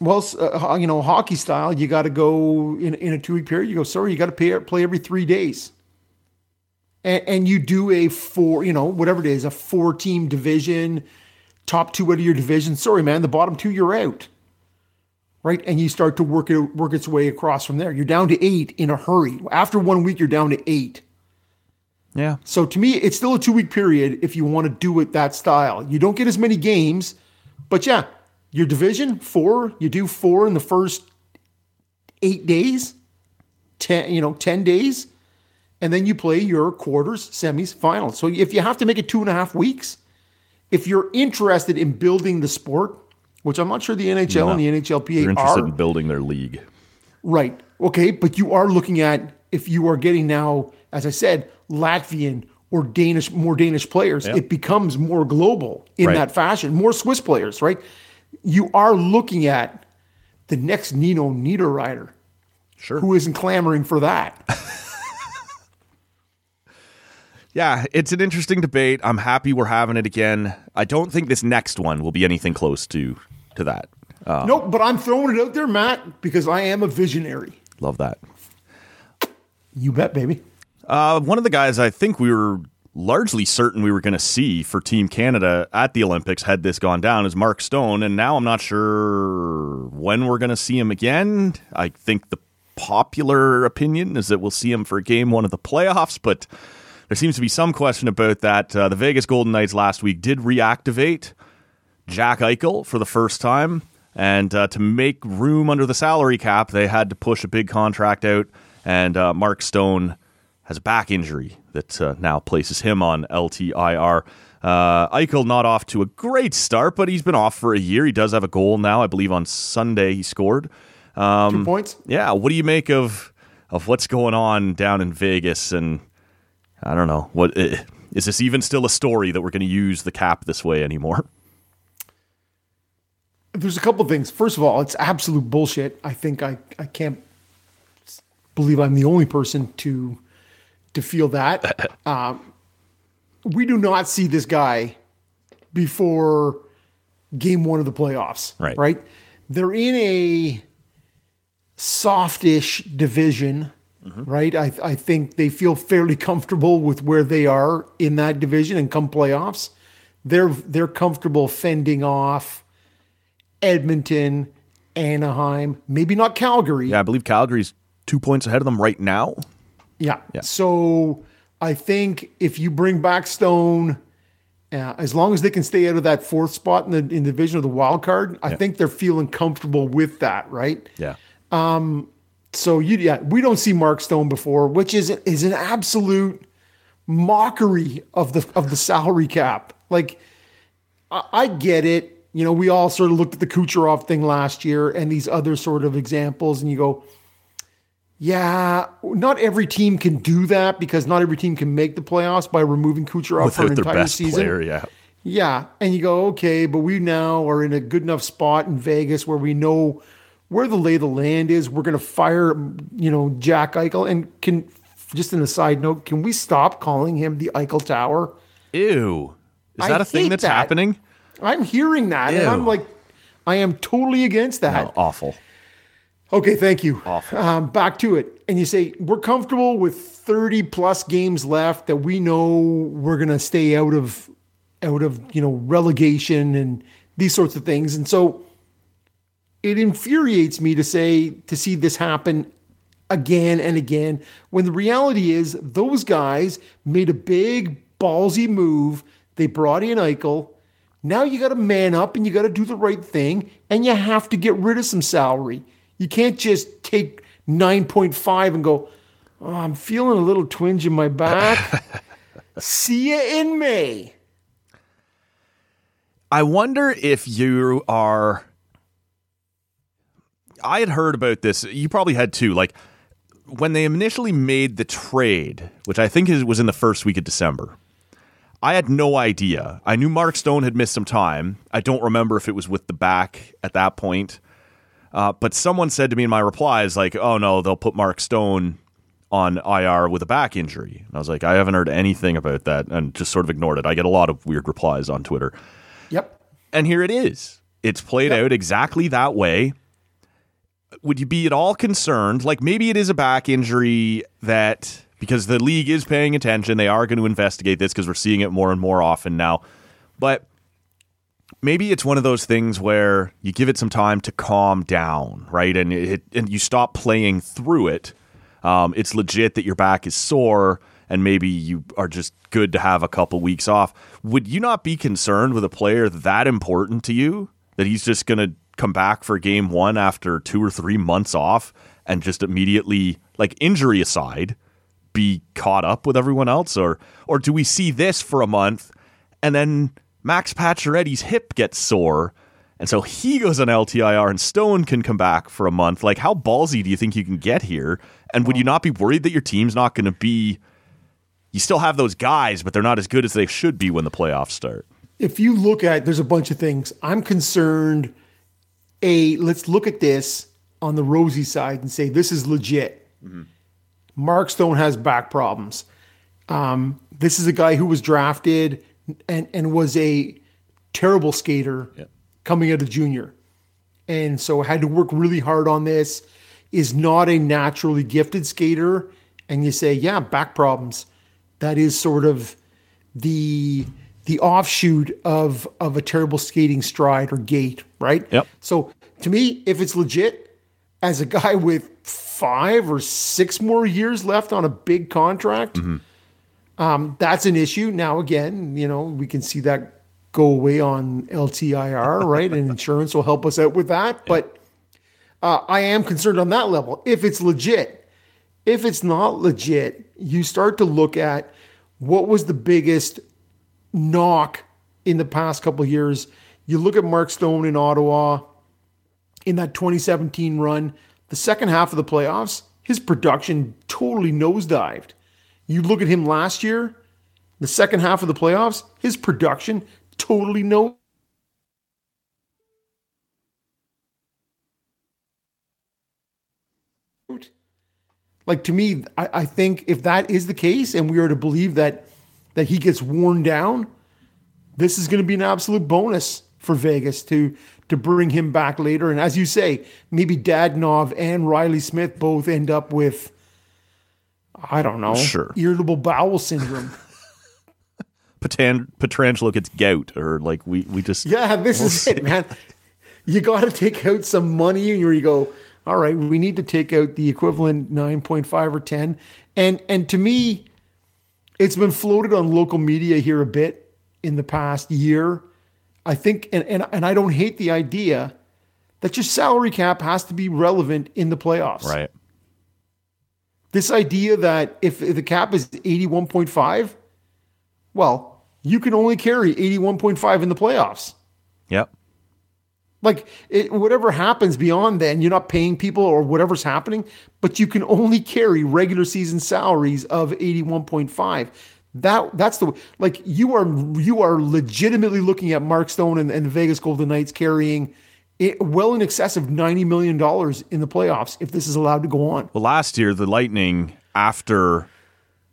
Well, uh, you know, hockey style, you got to go in, in a two week period. You go, sorry, you got to pay, play every three days. And, and you do a four, you know, whatever it is, a four team division, top two out of your division. Sorry, man, the bottom two, you're out. Right. And you start to work it, work its way across from there. You're down to eight in a hurry. After one week, you're down to eight. Yeah. So to me, it's still a two week period if you want to do it that style. You don't get as many games, but yeah, your division four, you do four in the first eight days, ten, you know, ten days, and then you play your quarters, semis, finals. So if you have to make it two and a half weeks, if you're interested in building the sport, which I'm not sure the NHL and the NHLPA You're interested are, in building their league. Right. Okay. But you are looking at if you are getting now, as I said, Latvian or Danish, more Danish players, it becomes more global in Right. that fashion. More Swiss players, right? You are looking at the next Nino Niederreiter, Sure. who isn't clamoring for that. (laughs) Yeah, it's an interesting debate. I'm happy we're having it again. I don't think this next one will be anything close to to that. Uh, nope. But I'm throwing it out there, Matt, because I am a visionary. love that. You bet, baby. Uh, one of the guys I think we were largely certain we were going to see for Team Canada at the Olympics had this gone down is Mark Stone, and now I'm not sure when we're going to see him again. I think the popular opinion is that we'll see him for game one of the playoffs, but there seems to be some question about that. Uh, the Vegas Golden Knights last week did reactivate Jack Eichel for the first time. And uh, to make room under the salary cap, they had to push a big contract out. And uh, Mark Stone has a back injury that uh, now places him on LTIR. Uh, Eichel not off to a great start, but he's been off for a year. He does have a goal now. I believe on Sunday he scored. Um, Two points. Yeah, what do you make of of what's going on down in Vegas? And I don't know what eh, is this even still a story that we're going to use the cap this way anymore? There's a couple things. First of all, it's absolute bullshit. I think I, I can't believe I'm the only person to to feel that. (laughs) um, we do not see this guy before game one of the playoffs. Right. Right. They're in a softish division. Right. I, I think they feel fairly comfortable with where they are in that division and come playoffs. They're they're comfortable fending off Edmonton, Anaheim, maybe not Calgary. Yeah, I believe Calgary's two points ahead of them right now. Yeah. Yeah. So I think if you bring back Stone, uh, as long as they can stay out of that fourth spot in the in the division of the wild card, I think they're feeling comfortable with that, right? Yeah. Um. So you yeah, we don't see Mark Stone before, which is is an absolute mockery of the of the salary cap. Like I, I get it. You know, we all sort of looked at the Kucherov thing last year and these other sort of examples, and you go, yeah, not every team can do that because not every team can make the playoffs by removing Kucherov for an their entire best season. player, yeah. Yeah. And you go, okay, but we now are in a good enough spot in Vegas where we know where the lay of the land is. We're going to fire, you know, Jack Eichel. And can, just in a side note, can we stop calling him the Eichel Tower? Ew. Is that a thing that's that. happening? I'm hearing that. And I'm like, I am totally against that. No, awful. Okay, thank you. Um, back to it. And you say, we're comfortable with 30 plus games left that we know we're going to stay out of, out of, you know, relegation and these sorts of things. And so it infuriates me to say, to see this happen again and again when the reality is those guys made a big ballsy move. They brought in Eichel. Now you got to man up and you got to do the right thing and you have to get rid of some salary. You can't just take 9.5 and go, oh, I'm feeling a little twinge in my back. (laughs) See you in May. I wonder if you are. I had heard about this. You probably had too. Like when they initially made the trade, which I think was in the first week of December. I had no idea. I knew Mark Stone had missed some time. I don't remember if it was with the back at that point. Uh, but someone said to me in my replies, like, oh no, they'll put Mark Stone on IR with a back injury. And I was like, I haven't heard anything about that and just sort of ignored it. I get a lot of weird replies on Twitter. Yep. And here it is. It's played Yep. out exactly that way. Would you be at all concerned? Like maybe it is a back injury that because the league is paying attention, they are going to investigate this because we're seeing it more and more often now. But maybe it's one of those things where you give it some time to calm down, right? And it and you stop playing through it. Um, it's legit that your back is sore and maybe you are just good to have a couple weeks off. Would you not be concerned with a player that important to you that he's just going to come back for game one after two or three months off and just immediately, like injury aside, be caught up with everyone else? Or, or do we see this for a month and then Max Pacioretty's hip gets sore? And so he goes on LTIR and Stone can come back for a month. Like, how ballsy do you think you can get here? And would you not be worried that your team's not going to be. You still have those guys, but they're not as good as they should be when the playoffs start. if you look at there's a bunch of things i'm concerned a let's look at this on the rosy side and say this is legit mark stone has back problems um, this is a guy who was drafted and, and was a terrible skater coming out of junior. And so had to work really hard on this. Is not a naturally gifted skater. And you say yeah back problems. That is sort of the the offshoot of of a terrible skating stride or gait, right? Yep. So to me, if it's legit, as a guy with five or six more years left on a big contract, mm-hmm. Um, that's an issue. Now again, you know, we can see that go away on LTIR, (laughs) right? and insurance will help us out with that. But uh, I am concerned on that level. If it's legit, if it's not legit, you start to look at what was the biggest knock in the past couple of years. You look at Mark Stone in Ottawa in that 2017 run, the second half of the playoffs, his production totally nosedived. You look at him last year, the second half of the playoffs, his production totally no like to me, I, I think if that is the case, and we are to believe that that he gets worn down, this is going to be an absolute bonus for Vegas to to bring him back later. And as you say, maybe Dadonov and Reilly Smith both end up with I don't know, Sure. irritable bowel syndrome. (laughs) Petran- Pietrangelo gets gout, or like we we just Yeah, this is (laughs) it, man. You got to take out some money, and you go, all right, we need to take out the equivalent nine point five or ten, and and to me, it's been floated on local media here a bit in the past year. I think, and and and I don't hate the idea that your salary cap has to be relevant in the playoffs. right. This idea that if the cap is eighty one point five, well, you can only carry eighty one point five in the playoffs. Yep. Like it, whatever happens beyond then, you're not paying people or whatever's happening, but you can only carry regular season salaries of 81.5. That that's the like you are you are legitimately looking at Mark Stone and, and the Vegas Golden Knights carrying it well in excess of 90 million dollars in the playoffs if this is allowed to go on. Well, last year the Lightning, after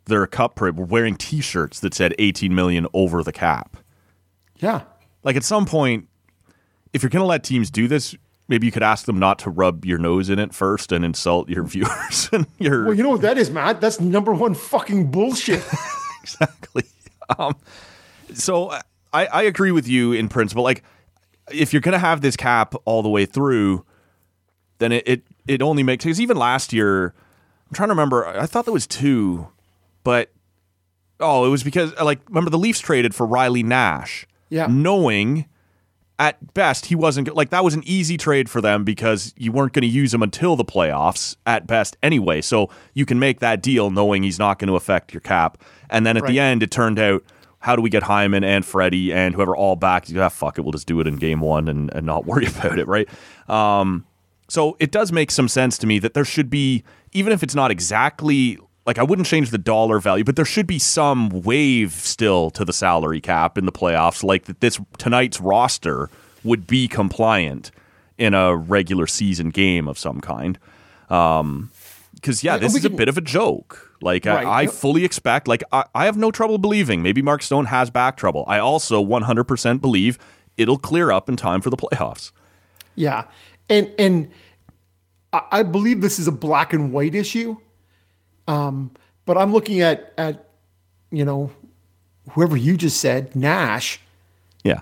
their cup parade, were wearing T-shirts that said 18 million over the cap. Yeah. Like at some point, if you're going to let teams do this, maybe you could ask them not to rub your nose in it first and insult your (laughs) viewers and your Well, you know what that is, Matt? That's number one fucking bullshit. (laughs) exactly. Um, so I, I agree with you in principle. Like, if you're going to have this cap all the way through, then it it, it only makes because even last year, I'm trying to remember. I thought there was two, but oh, it was because like remember the Leafs traded for Riley Nash, Yeah. knowing. At best, he wasn't like that was an easy trade for them because you weren't going to use him until the playoffs at best anyway. So you can make that deal knowing he's not going to affect your cap. And then at the end, it turned out how do we get Hyman and Freddie and whoever all back? Ah, fuck it, we'll just do it in game one and, and not (laughs) worry about it, right? Um, so it does make some sense to me that there should be, even if it's not exactly like I wouldn't change the dollar value, but there should be some wave still to the salary cap in the playoffs, like that this tonight's roster would be compliant in a regular season game of some kind. Because yeah, Yeah, this is a bit of a joke. Like Right. I, I fully expect. Like I, I have no trouble believing maybe Mark Stone has back trouble. I also 100% believe it'll clear up in time for the playoffs. Yeah, and and I, I believe this is a black and white issue. Um, but I'm looking at at you know whoever you just said Nash Yeah.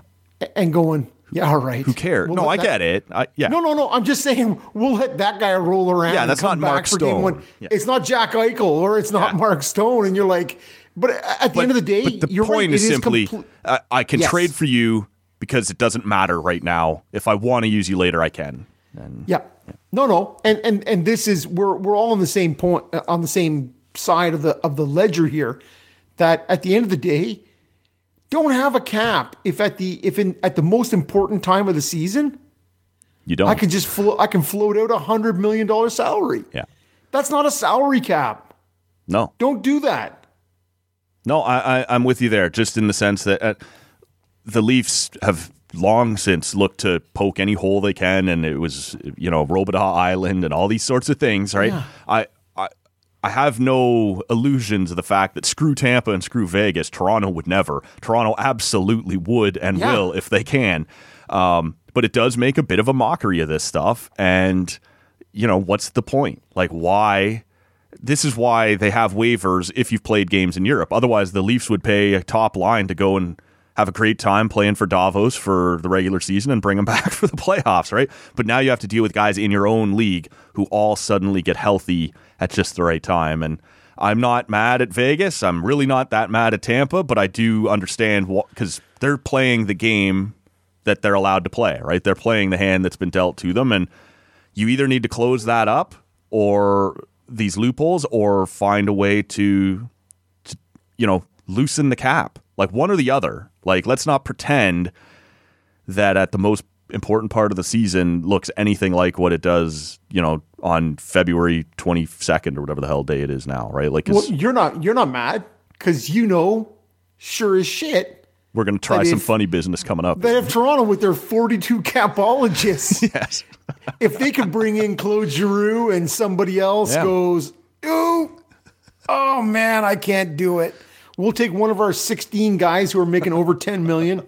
and going, yeah, all right. Who cares? We'll no, I that- get it. I, yeah. No, no, no. I'm just saying we'll let that guy roll around. Yeah, that's not Mark Stone. Yeah. It's not Jack Eichel or it's not Yeah. Mark Stone, and you're like, but at the end of the day, but the point right, is simply comple- I I can Yes. trade for you because it doesn't matter right now. If I want to use you later, I can. And Yeah. No, no. And and and this is we're we're all on the same point uh, on the same side of the of the ledger here that at the end of the day don't have a cap if at the if in at the most important time of the season you don't. I can just flo- I can float out a 100 million dollar salary. yeah. That's not a salary cap. No. Don't do that. No, I, I, I'm with you there, just in the sense that uh, the Leafs have long since looked to poke any hole they can, and it was, you know, Robidas Island and all these sorts of things, right? I, I, I have no illusions of the fact that screw Tampa and screw Vegas, Toronto would never. Toronto absolutely would and Yeah. will if they can. Um, but it does make a bit of a mockery of this stuff, and you know, what's the point? Like, why? this is why they have waivers if you've played games in Europe. Otherwise, the Leafs would pay a top line to go and have a great time playing for Davos for the regular season and bring them (laughs) back for the playoffs, right? But now you have to deal with guys in your own league who all suddenly get healthy at just the right time. And I'm not mad at Vegas. I'm really not that mad at Tampa, but I do understand what because they're playing the game that they're allowed to play, right? They're playing the hand that's been dealt to them, and you either need to close that up or these loopholes or find a way to, to you know loosen the cap like one or the other like let's not pretend that at the most important part of the season looks anything like what it does you know on february 22nd or whatever the hell day it is now right Like, Well, you're not you're not mad cuz you know sure as shit we're going to try some if- funny business coming up that if Toronto with their 42 capologists (laughs) yes if they could bring in Claude Giroux and somebody else Yeah. goes, ooh, oh man, I can't do it. We'll take one of our 16 guys who are making over 10 million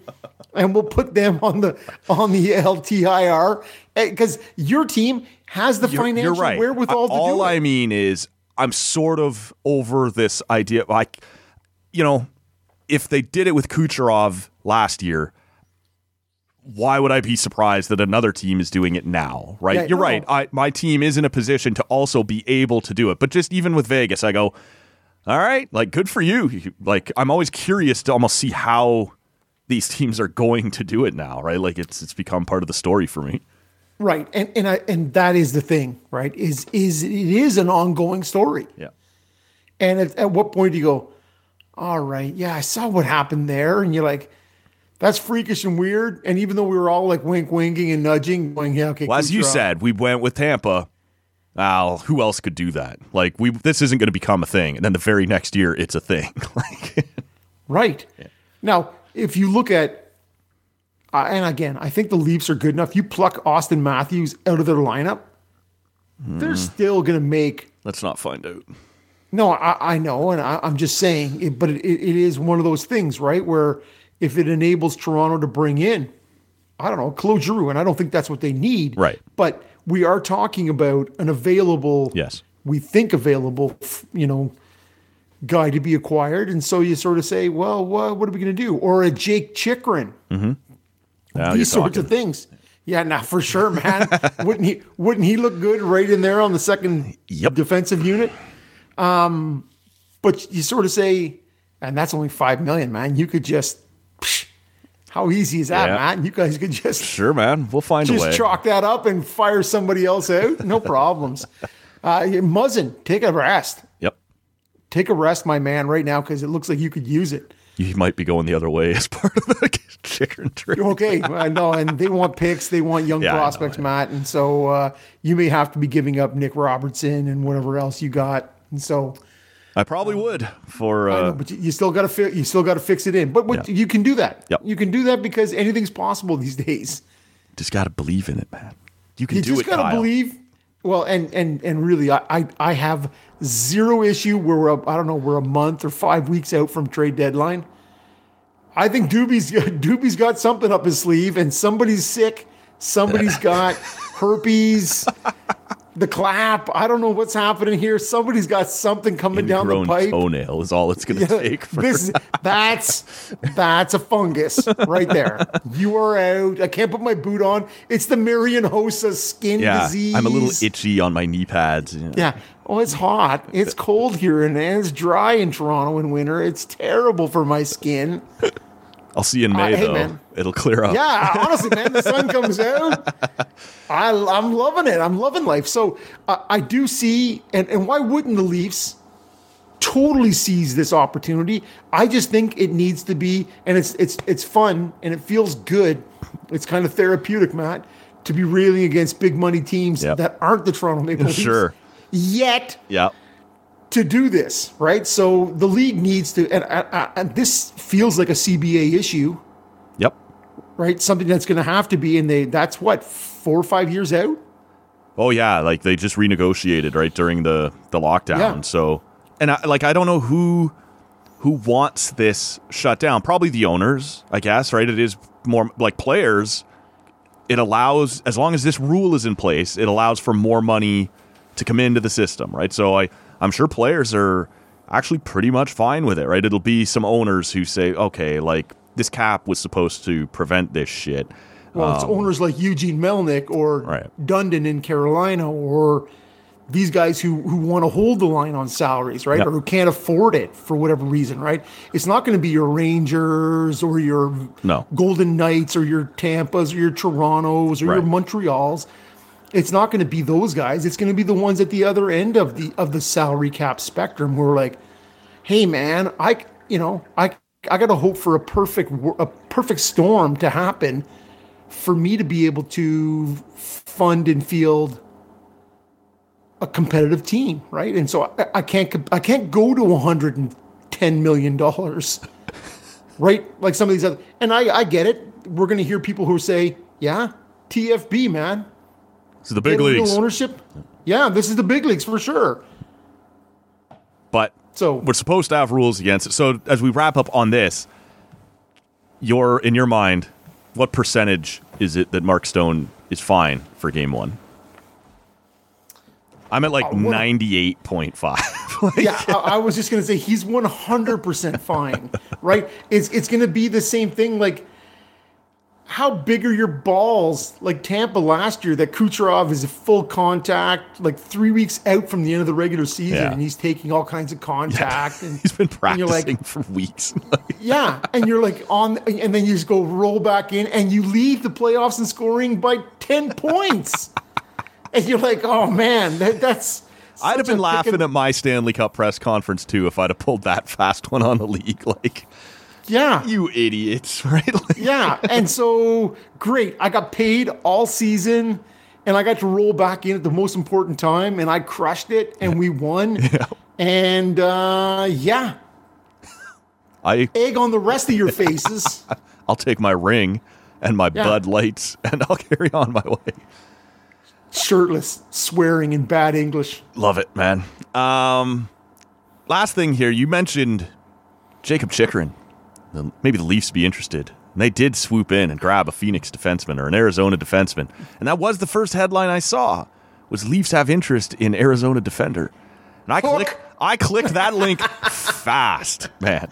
and we'll put them on the on the LTIR because eh, your team has the You're- financial you're right. wherewithal to All I mean is, I'm sort of over this idea. Like, you know, if they did it with Kucherov last year, why would I be surprised that another team is doing it now? Right? Yeah, You're no, right. I, my team is in a position to also be able to do it. But just even with Vegas, I go, all right, like good for you. Like I'm always curious to almost see how these teams are going to do it now. Right? Like it's it's become part of the story for me. Right. And and I and that is the thing, right? Is is it is an ongoing story. Yeah. And at, at what point do you go, all right, yeah, I saw what happened there. And you're like, that's freakish and weird. And even though we were all like wink, winking and nudging, going, yeah, okay. Well, as you said, we went with Tampa. Well, who else could do that? Like we, this isn't going to become a thing, and then the very next year, it's a thing. (laughs) like, Right. Now, if you look at, uh, and again, I think the Leafs are good enough. You pluck Auston Matthews out of their lineup, Hmm. they're still going to make let's not find out. No, I, I know, and I, I'm just saying, it, but it, it is one of those things, right? Where if it enables Toronto to bring in, I don't know, Claude Giroux, and I don't think that's what they need, Right. But we are talking about an available, Yes. we think available, you know, guy to be acquired, and so you sort of say, well, what, what are we going to do? Or a Jake Chychrun, Now these sorts of things. Yeah, now for sure, man. (laughs) wouldn't he? Wouldn't he look good right in there on the second Yep. defensive unit? Um, but you sort of say, and that's only five million, man. You could just, psh, how easy is that, Yeah. man? You guys could just Sure, man. We'll find a just way. chalk that up and fire somebody else out. No (laughs) problems. Uh, Muzzin, take a rest. Yep. Take a rest, my man, right now because it looks like you could use it. You might be going the other way as (laughs) part of the chicken trade. Okay, (laughs) I know, and they want picks, they want young Yeah, I know, prospects. Matt, and so uh, you may have to be giving up Nick Robertson and whatever else you got, and so. I probably would for. I know, Uh, but you, still got to fi- you still got to fix it in. But what, Yeah. you can do that. Yep. You can do that because anything's possible these (laughs) days. just got to believe in it, man. You can you do just it, gotta believe. Well, and and and really, I, I I have zero issue where we're I don't know we're a month or five weeks out from trade deadline. I think Doobie's (laughs) Doobie's got something up his sleeve, and somebody's sick. Somebody's (laughs) got herpes, the clap. I don't know what's happening here. Somebody's got something coming down the pipe. toenail is all it's going to take. For, this (laughs) that's that's a fungus right there. You are out. I can't put my boot on. It's the Marian Hossa skin yeah, disease. I'm a little itchy on my knee pads. know. Yeah. Oh, it's hot. It's cold here and it's dry in Toronto in winter. It's terrible for my skin. I'll see you in May Uh, hey, though. man. It'll clear up. Yeah, honestly, man, the sun comes out. (laughs) I, I'm loving it. I'm loving life. So uh, I do see, and, and why wouldn't the Leafs totally seize this opportunity? I just think it needs to be, and it's it's it's fun and it feels good. It's kind of therapeutic, Matt, to be railing against big money teams Yep. that aren't the Toronto Maple Leafs. Sure. Yet Yeah. To do this, right? So the league needs to, and, and, and this feels like a CBA issue Yep. right? Something that's going to have to be, and they that's what four or five years out. Oh yeah, like they just renegotiated right during the the lockdown. Yeah. So, and I, like I don't know who who wants this shut down. Probably the owners, I guess. Right? It is more like players. It allows as long as this rule is in place, it allows for more money to come into the system. Right? So I I'm sure players are actually pretty much fine with it. Right? It'll be some owners who say, okay, like this cap was supposed to prevent this shit. Well, it's owners like Eugene Melnyk or Um, Right. Dundon in Carolina, or these guys who who want to hold the line on salaries, right, Yep. or who can't afford it for whatever reason, right? It's not going to be your Rangers or your No. Golden Knights or your Tampas or your Torontos or your Montreals. It's not going to be those guys. It's going to be the ones at the other end of the of the salary cap spectrum who are like, hey man, I you know I I got to hope for a perfect a perfect storm to happen for me to be able to fund and field a competitive team, right? And so I, I can't I can't go to 110 million dollars, (laughs) right? Like some of these other, and I I get it. We're going to hear people who say, yeah, TFB man, So the big Get a little leagues. ownership. Yeah, this is the big leagues for sure. but So we're supposed to have rules against it. So as we wrap up on this, your in your mind, what percentage is it that Mark Stone is fine for game one? I'm at like Uh, what- ninety-eight point five. (laughs) yeah, I, I was just gonna say he's one hundred percent fine, right? It's it's gonna be the same thing. Like, how big are your balls? Like Tampa last year, that Kucherov is a full contact, like three weeks out from the end of the regular season, Yeah. and he's taking all kinds of contact. And (laughs) He's been practicing like, for weeks. (laughs) yeah, and you're like on, and then you just go roll back in, and you leave the playoffs in scoring by ten points, and you're like, oh man, that, that's. I'd have been laughing at my Stanley Cup press conference too if I'd have pulled that fast one on the league. (laughs) Like, Yeah, you idiots, (laughs) right? Like, yeah, and so great. I got paid all season, and I got to roll back in at the most important time, and I crushed it, and we won. (laughs) And uh, yeah, (laughs) I egg on the rest of your faces. I'll take my ring and my Yeah. Bud Lights and I'll carry on my way. Shirtless, swearing in bad English. Love it, man. Um, last thing here, you mentioned Jacob Chychrun. Maybe the Leafs be interested. And they did swoop in and grab a Phoenix defenseman or an Arizona defenseman, and that was the first headline I saw. Was Leafs have interest in Arizona defender? And I click, I clicked that link (laughs) fast, man.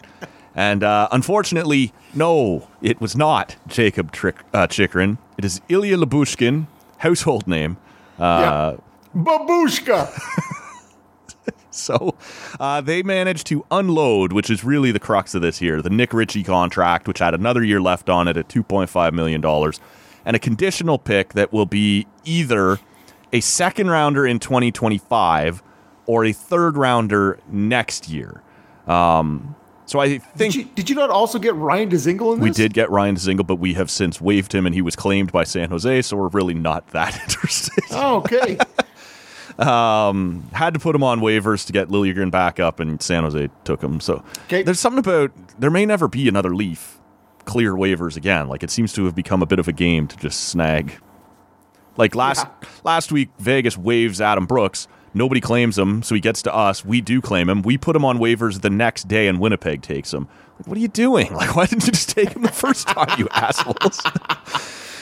And uh, unfortunately, no, it was not Jacob Trick, uh, Chychrun. It is Ilya Lyubushkin, household name. Uh, yeah. Babushka. (laughs) So uh, they managed to unload, which is really the crux of this here, the Nick Ritchie contract, which had another year left on it at $2.5 million, and a conditional pick that will be either a second rounder in 2025 or a third rounder next year. Um, so I think Did you, did you not also get Ryan Dzingel in this? we did get Ryan Dzingel, but we have since waived him, and he was claimed by San Jose, so we're really not that (laughs) interested. Oh, okay. Had to put him on waivers to get Liljegren back up, and San Jose took him. So Okay. there's something about there may never be another Leaf clear waivers again. Like it seems to have become a bit of a game to just snag Like last Yeah. last week, Vegas waves Adam Brooks. Nobody claims him, so he gets to us. We do claim him. We put him on waivers the next day, and Winnipeg takes him. Like, what are you doing? (laughs) Like, why didn't you just take him the first time, you (laughs) assholes?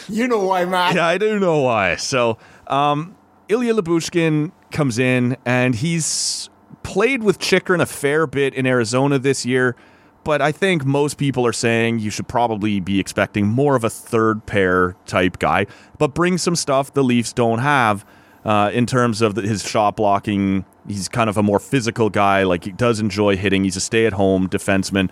You know why, Matt? Yeah, I do know why. So, um, Ilya Lyubushkin comes in, and he's played with Chychrun a fair bit in Arizona this year. But I think most people are saying you should probably be expecting more of a third pair type guy, but bring some stuff the Leafs don't have uh, in terms of the, his shot blocking. He's kind of a more physical guy. Like he does enjoy hitting. He's a stay-at-home defenseman.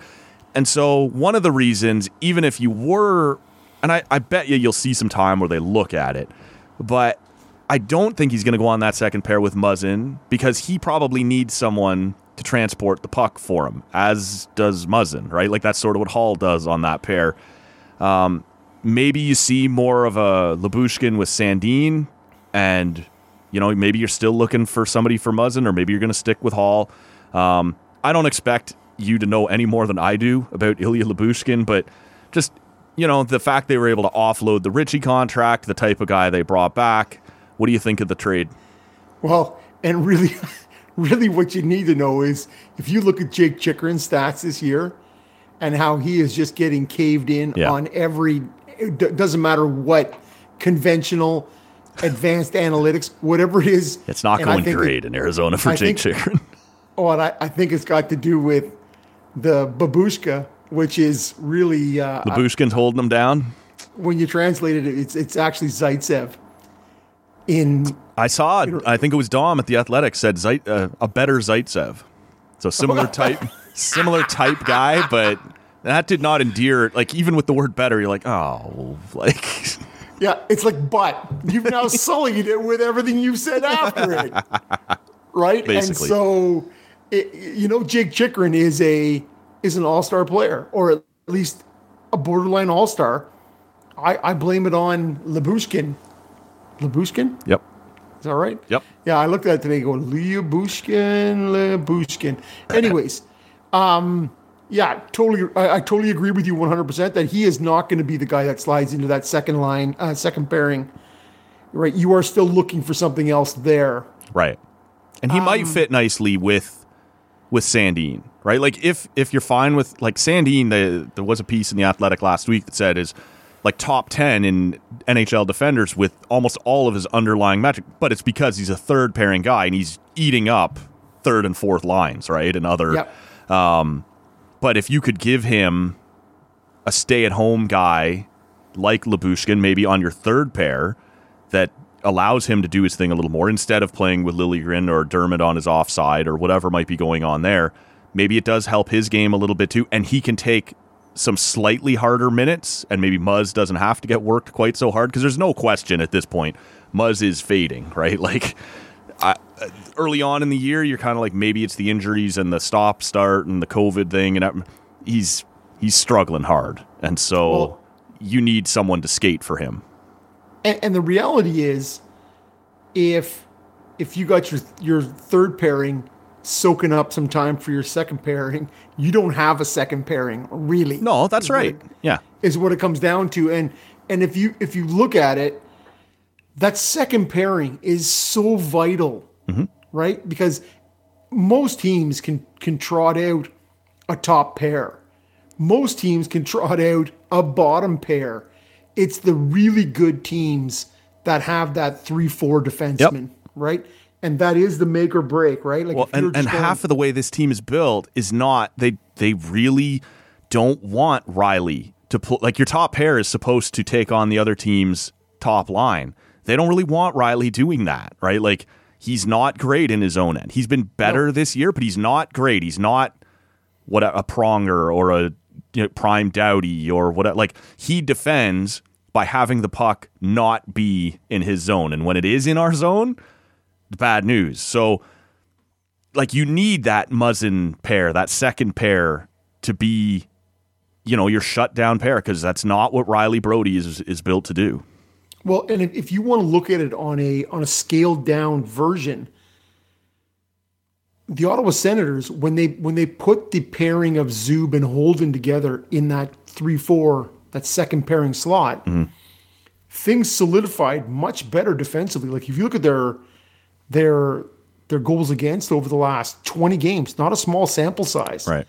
And so one of the reasons, even if you were, and I, I bet you you'll see some time where they look at it, but I don't think he's going to go on that second pair with Muzzin because he probably needs someone to transport the puck for him, as does Muzzin, right? Like that's sort of what Holl does on that pair. Um, maybe you see more of a Lyubushkin with Sandin, and you know maybe you're still looking for somebody for Muzzin, or maybe you're going to stick with Holl. Um, I don't expect you to know any more than I do about (laughs) Ilya Lyubushkin, but just you know the fact they were able to offload the Ritchie contract, the type of guy they brought back. What do you think of the trade? Well, and really, (laughs) really, what you need to know is if you look at Jake Chychrun's stats this year and how he is just getting caved in Yeah. on every, it doesn't matter what conventional, advanced analytics, whatever it is. It's not going great It, in Arizona for I Jake think- Chychrun. (laughs) oh, and I, I think it's got to do with the babushka, which is really uh, Lyubushkin's holding them down. when you translate it, it's it's actually Zaitsev. In I saw it. I think it was Dom at the Athletics said Zeit, uh, a better Zaitsev. So similar (laughs) type, similar type guy, but that did not endear. Like even with the word better, you're like, oh, like (laughs) Yeah, it's like, but you've now sullied it with everything you've said after it, (laughs) right? Basically. And so, it, you know, Jake Chychrun is a is an all star player, or at least a borderline all star. I, I blame it on Lyubushkin. Lyubushkin, yep, is that right? yep. Yeah, I looked at it today. Going Lyubushkin, Lyubushkin. Anyways, (laughs) um, yeah, totally. I, I totally agree with you 100 percent that he is not going to be the guy that slides into that second line, uh, second pairing. Right, you are still looking for something else there. Right. And he Um, might fit nicely with with Sandin, right? Like if if you're fine with like Sandin, the, there was a piece in the Athletic last week that said is like top 10 in NHL defenders with almost all of his underlying magic, but it's because he's a third pairing guy and he's eating up third and fourth lines, right? And other Yep. Um, but if you could give him a stay-at-home guy like Lyubushkin, maybe on your third pair, that allows him to do his thing a little more instead of playing with Liljegren or Dermott on his offside or whatever might be going on there. Maybe it does help his game a little bit too, and he can take some slightly harder minutes, and maybe Muzz doesn't have to get worked quite so hard because there's no question at this point Muzz is fading, (laughs) right? Like I, uh, early on in the year, you're kind of like maybe it's the injuries and the stop start and the COVID thing, and that- he's he's struggling hard, and so Well- you need someone to skate for him. And, and the reality is, if if you got your your third pairing soaking up some time for your second pairing, you don't have a second pairing really. No, that's right. it- Yeah, is what it comes down to. And and if you if you look at it, that second pairing is so vital, mm-hmm. right? Because most teams can can trot out a top pair. Most teams can trot out a bottom pair. It's the really good teams that have that three four defenseman, right? And that is the make or break, right? Like well, and, and going- half of the way this team is built is not they they really don't want Rielly to pull like your top pair is supposed to take on the other team's top line. They don't really want Rielly doing that, right? Like he's not great in his own end. He's been better this year, but he's not great. He's not what a, a pronger or a you know, prime Doughty or what like he defends by having the puck not be in his zone and when it is in our zone bad news so like you need that Muzzin pair, that second pair to be, you know, your shutdown pair because that's not what Rielly Brodie is is built to do. Well, and if, you want to look at it on a on a scaled down version, the Ottawa Senators when they when they put the pairing of Zub and Holden together in that three four that second pairing slot, mm-hmm. things solidified much better defensively. Like if you look at their their their goals against over the last 20 games, not a small sample size. Right.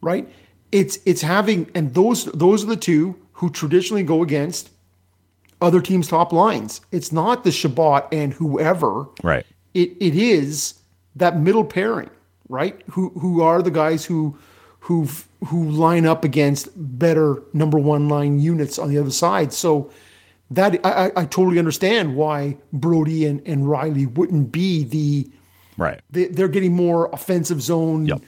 Right? It's it's having and those those are the two who traditionally go against other teams' top lines. It's not the Chabot and whoever. Right. It it is that middle pairing, right? Who who are the guys who who who line up against better number one line units on the other side. So that I, I totally understand why Brodie and, and Rielly wouldn't be the Right. they, they're getting more offensive zone, Yep.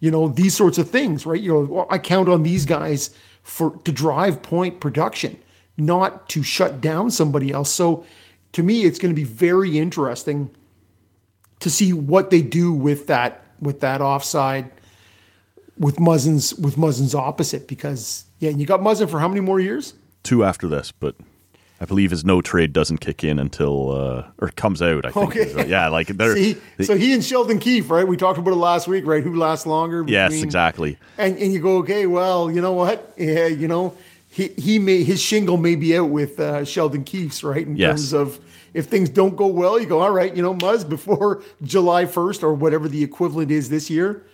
you know, these sorts of things, right? You know, well, I count on these guys for to drive point production, not to shut down somebody else. So to me, it's going to be very interesting to see what they do with that with that offside with Muzzin's with Muzzin's opposite because yeah, you got Muzzin for how many more years? Two after this, but I believe his no trade doesn't kick in until uh, or comes out. I think. Okay. Yeah, like they're See, they- so he and Sheldon Keefe, right? We talked about it last week, right? Who lasts longer? yes, exactly. And and you go, okay, well, you know what? Yeah, you know, he he may his shingle may be out with uh, Sheldon Keefe's, right? In Yes. terms of if things don't go well, you go, all right, you know, Muzz, before July first or whatever the equivalent is this year,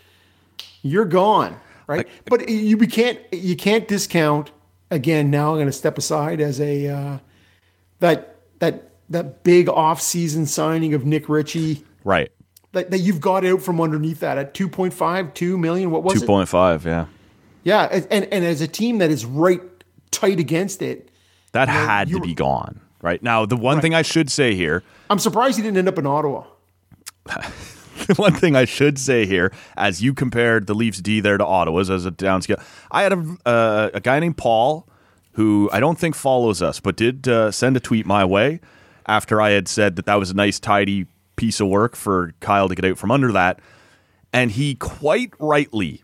you're gone, right? but you we can't you can't discount again. Now I'm going to step aside as a uh, that that that big off season signing of Nick Ritchie. Right. That, that you've got out from underneath that at 2.5, 2 million. What was Two it? point five. Yeah. Yeah, and, and as a team that is right tight against it, That know, had to be gone. Right now, the one thing I should say here I'm surprised he didn't end up in Ottawa. (laughs) the one thing I should say here, as you compared the Leafs D there to Ottawa's as a downscale, I had a, uh, a guy named Paul who I don't think follows us, but did uh, send a tweet my way after I had said that that was a nice, tidy piece of work for Kyle to get out from under that. And he quite rightly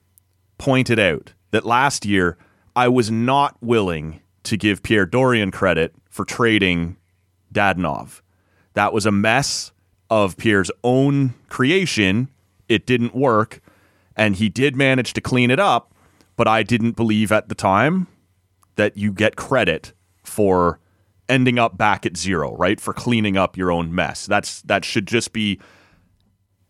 pointed out that last year I was not willing to give Pierre Dorion credit for trading Dadonov. That was a mess of Pierre's own creation. It didn't work, and he did manage to clean it up, but I didn't believe at the time that you get credit for ending up back at zero, right? For cleaning up your own mess. That's that should just be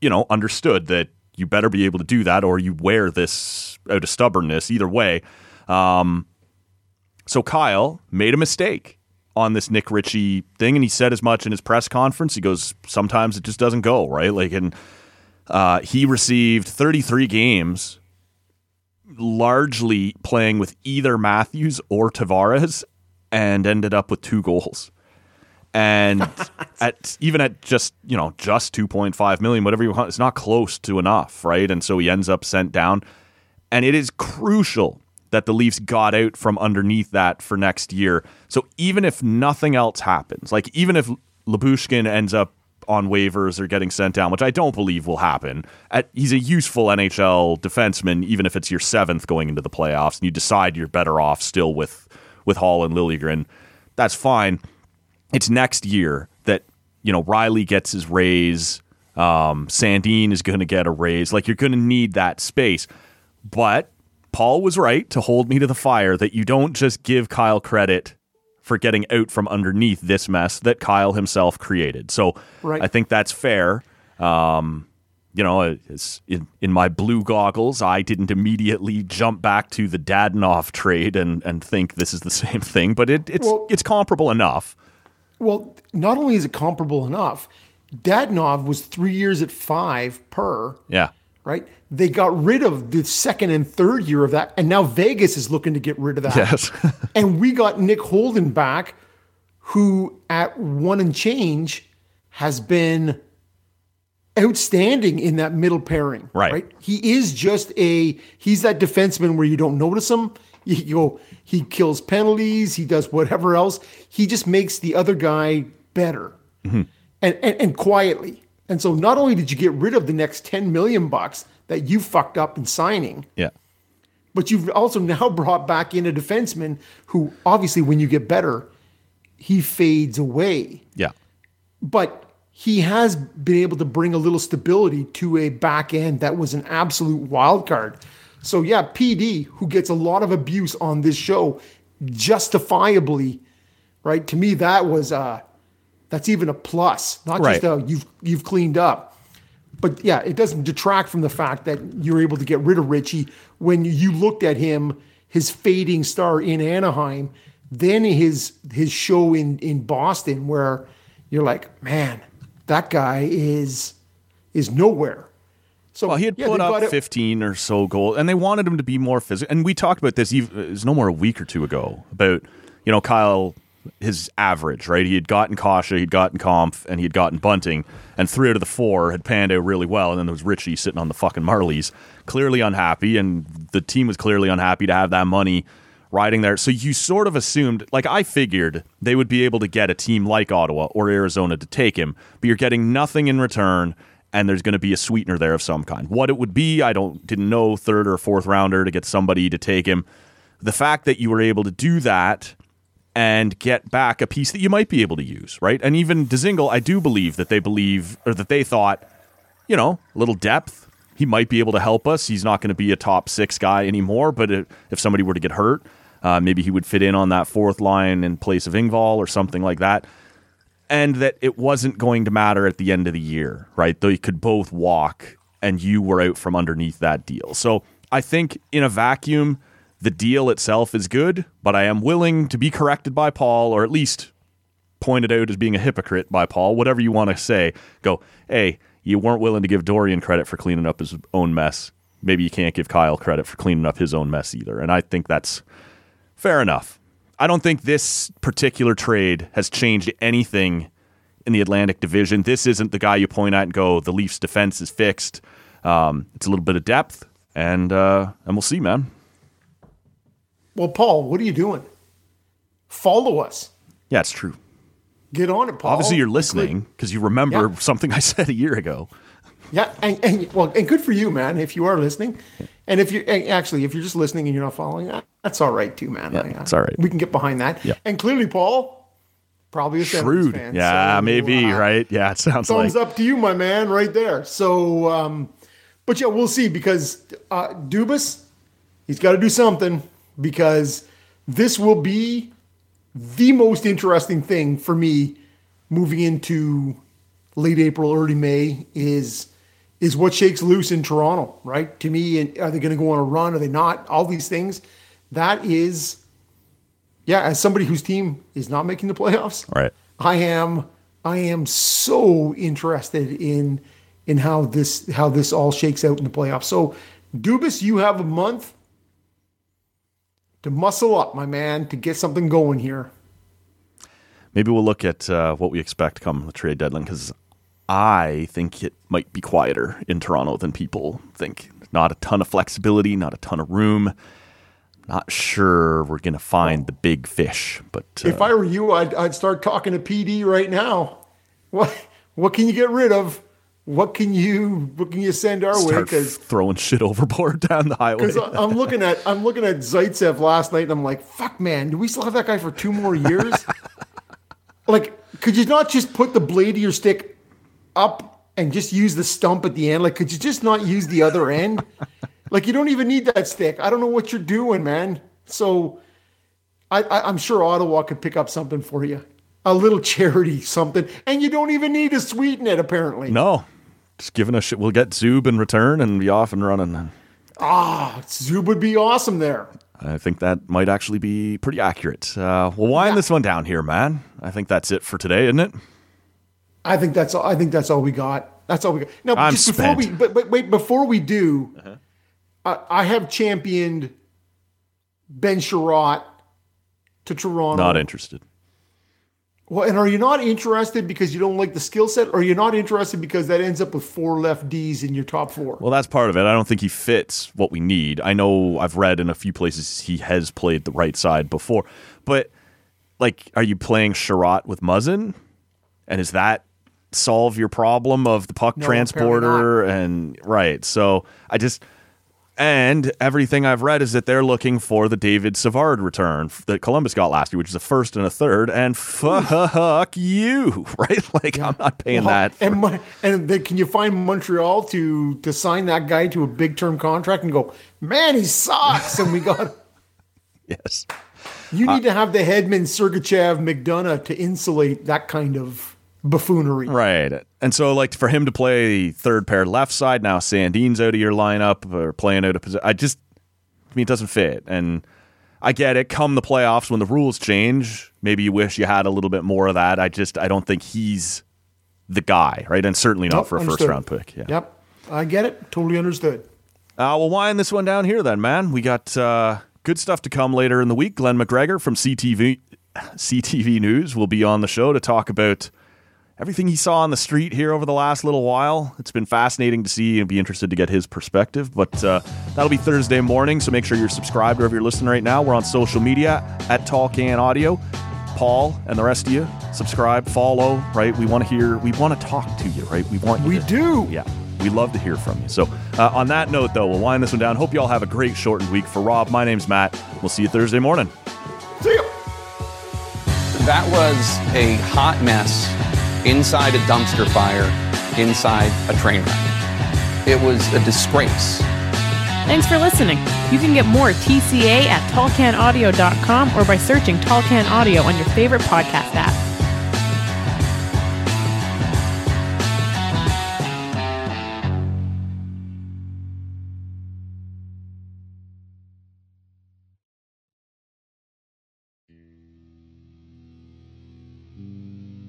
you know, understood that you better be able to do that or you wear this out of stubbornness either way. Um, so Kyle made a mistake on this Nick Ritchie thing, and he said as much in his press conference. He goes, sometimes it just doesn't go, right? Like, and uh, he received 33 games, largely playing with either Matthews or Tavares, and ended up with two goals. And (laughs) at even at just you know just 2.5 million, whatever you want, it's not close to enough, right? And so he ends up sent down. And it is crucial that the Leafs got out from underneath that for next year. So even if nothing else happens, like even if Lyubushkin ends up on waivers or getting sent down, which I don't believe will happen, at, he's a useful NHL defenseman, even if it's your seventh going into the playoffs, and you decide you're better off still with with Holl and Liljegren. That's fine. It's next year that you know Rielly gets his raise. Um, Sandin is going to get a raise. Like you're going to need that space. But Paul was right to hold me to the fire that you don't just give Kyle credit for getting out from underneath this mess that Kyle himself created. So Right. I think that's fair. Um, you know, it's in, in my blue goggles, I didn't immediately jump back to the Dadonov trade and, and think this is the (laughs) same thing, but it, it's Well- it's comparable enough. Well, not only is it comparable enough, Dadonov was three years at five per. Yeah. Right? They got rid of the second and third year of that, and now Vegas is looking to get rid of that. Yes. (laughs) and we got Nick Holden back, who at one and change has been outstanding in that middle pairing. Right. He is just a he's that defenseman where you don't notice him. You you go, he kills penalties, he does whatever else. He just makes the other guy better. Mm-hmm. And, and and quietly. And so not only did you get rid of the next 10 million bucks that you fucked up in signing, Yeah. but you've also now (laughs) brought back in a defenseman who obviously when you get better, he fades away. Yeah. But he has been able to bring a little stability to a back end that was an absolute wild card. So yeah, PD, who gets a lot of abuse on this show, justifiably right? To me, that was uh that's even a plus, not just Right. a you've you've cleaned up. But yeah, it doesn't detract from the fact that you're able to get rid of Ritchie when you looked at him, his fading star in Anaheim, then his his show in in Boston, where you're like, man, that guy is is nowhere. So Well, he had yeah, put up 15 or so goals, and they wanted him to be more physical. And we talked about this. even- It was no more a week or two ago about you know Kyle, his average. Right, he had gotten Kase, he'd gotten Kampf, and he had gotten Bunting, and three out of the four had panned out really well. And then there was Ritchie sitting on the fucking Marlies, clearly unhappy, and the team was clearly unhappy to have that money riding there. So you sort of assumed, like I figured, they would be able to get a team like Ottawa or Arizona to take him, but you're getting nothing in return, and there's going to be a sweetener there of some kind. What it would be, I don't didn't know third or fourth rounder to get somebody to take him. The fact that you were able to do that and get back a piece that you might be able to use, right? And even Dzingel, I do believe that they believe or that they thought, you know, a little depth. He might be able to help us. He's not going to be a top six guy anymore, but if, if somebody were to get hurt, uh, maybe he would fit in on that fourth line in place of Engvall or something like that. And that it wasn't going to matter at the end of the year, right? They could both walk and you were out from underneath that deal. So I think in a vacuum, the deal itself is good, but I am willing to be corrected by Paul or at least pointed out as being a hypocrite by Paul, whatever you want to say, go, hey, you weren't willing to give Dorion credit for cleaning up his own mess. Maybe you can't give Kyle credit for cleaning up his own mess either. And I think that's fair enough. I don't think this particular trade has changed anything in the Atlantic Division. This isn't the guy you point at and go, the Leafs defense is fixed. Um, it's a little bit of depth, and uh, and we'll see, man. Well, Paul, what are you doing? Follow us. Yeah, it's true. Get on it, Paul. Obviously, you're listening because you remember Yeah. something (laughs) I said a year ago. Yeah, and, and well, and good for you, man. If you are listening, and if you and actually, if you're just listening and you're not following, that, that's all right too, man. Yeah, I, uh, it's all right. We can get behind that. Yeah. And clearly, Paul, probably a Shrewd. fan. yeah, so, maybe, uh, right? Yeah, it sounds Thumbs like. up to you, my man, right there. So, um, but yeah, we'll see because uh, Dubas, he's got to do something because this will be the most interesting thing for me moving into late April, early May is is what shakes loose in Toronto, right? To me, are they going to go on a run? Are they not? All these things. That is, yeah. As somebody whose team is not making the playoffs, Right. I am I am so interested in in how this how this all shakes out in the playoffs. So Dubas, you have a month to muscle up, my man, to get something going here. Maybe we'll look at uh, what we expect come the trade deadline because I think it might be quieter in Toronto than people think. Not a ton of flexibility, not a ton of room. Not sure we're going to find the big fish, but uh, If I were you, I'd, I'd start talking to PD right now. What what can you get rid of? What can you what can you send our way? Because throwing shit (laughs) overboard down the highway. Because I'm looking at I'm looking at Zaitsev last night, and I'm like, "Fuck, man, do we still have that guy for two more years?" (laughs) like, could you not just put the blade of your stick up and just use the stump at the end? Like, could you just not use the other end? (laughs) like, you don't even need that stick. I don't know what you're doing, man. So, I, I, I'm sure Ottawa could pick up something for you, a little charity, something, and you don't even need to sweeten it. Apparently, no, just giving us shit. We'll get Zub in return and be off and running. ah, Zub would be awesome there. I think that might actually be pretty accurate. Uh, we'll wind Yeah. this one down here, man. I think that's it for today, isn't it? I think that's all. I think that's all we got. That's all we got. Now, I'm just before we, spent. but, but wait, before we do, I, I have championed Ben Chiarot to Toronto. Not interested. Well, and are you not interested because you don't like the skill set, or are you not interested because that ends up with four left D's in your top four? Well, that's part of it. I don't think he fits what we need. I know I've read in a few places he has played the right side before, but like, are you playing Chiarot with Muzzin? And does that solve your problem of the puck No, transporter? And right. So I just. And everything I've read is that they're looking for the David Savard return that Columbus got last year, which is a first and a third. And fuck you, (laughs) right? Like I'm not paying Well, that. for- and Mon- and then can you find Montreal to to sign that guy to a big term contract and go, man, he sucks, and we got (laughs) Yes. You uh, need to have the headman Sergachev McDonagh to insulate that kind of buffoonery. Right. And so, like, for him to play third pair left side, now Sandin's out of your lineup or playing out of position, I just, I mean, it doesn't fit. And I get it. Come the playoffs when the rules change, maybe you wish you had a little bit more of that. I just, I don't think he's the guy, right? And certainly not Nope, for a understood. first round pick. Yeah. Yep. I get it. Totally understood. Uh, we'll wind this one down here then, man. We got uh, good stuff to come later in the week. Glen McGregor from CTV, CTV News will be on the show to talk about everything he saw on the street here over the last little while. It's been fascinating to see and be interested to get his perspective. But uh, that'll be Thursday morning, so make sure you're subscribed wherever you're listening right now. We're on social media at Tall Can Audio. Paul and the rest of you, subscribe, follow, right? We want to hear, we want to talk to you, right? We want you We to- do. Yeah. We love to hear from you. So, uh, on that note, though, we'll wind this one down. Hope you all have a great shortened week. For Rob, my name's Matt. We'll see you Thursday morning. See ya. That was a hot mess inside a dumpster fire, inside a train wreck. It was a disgrace. Thanks for listening. You can get more TCA at tallcanaudio.com or by searching Tall Can Audio on your favorite podcast app.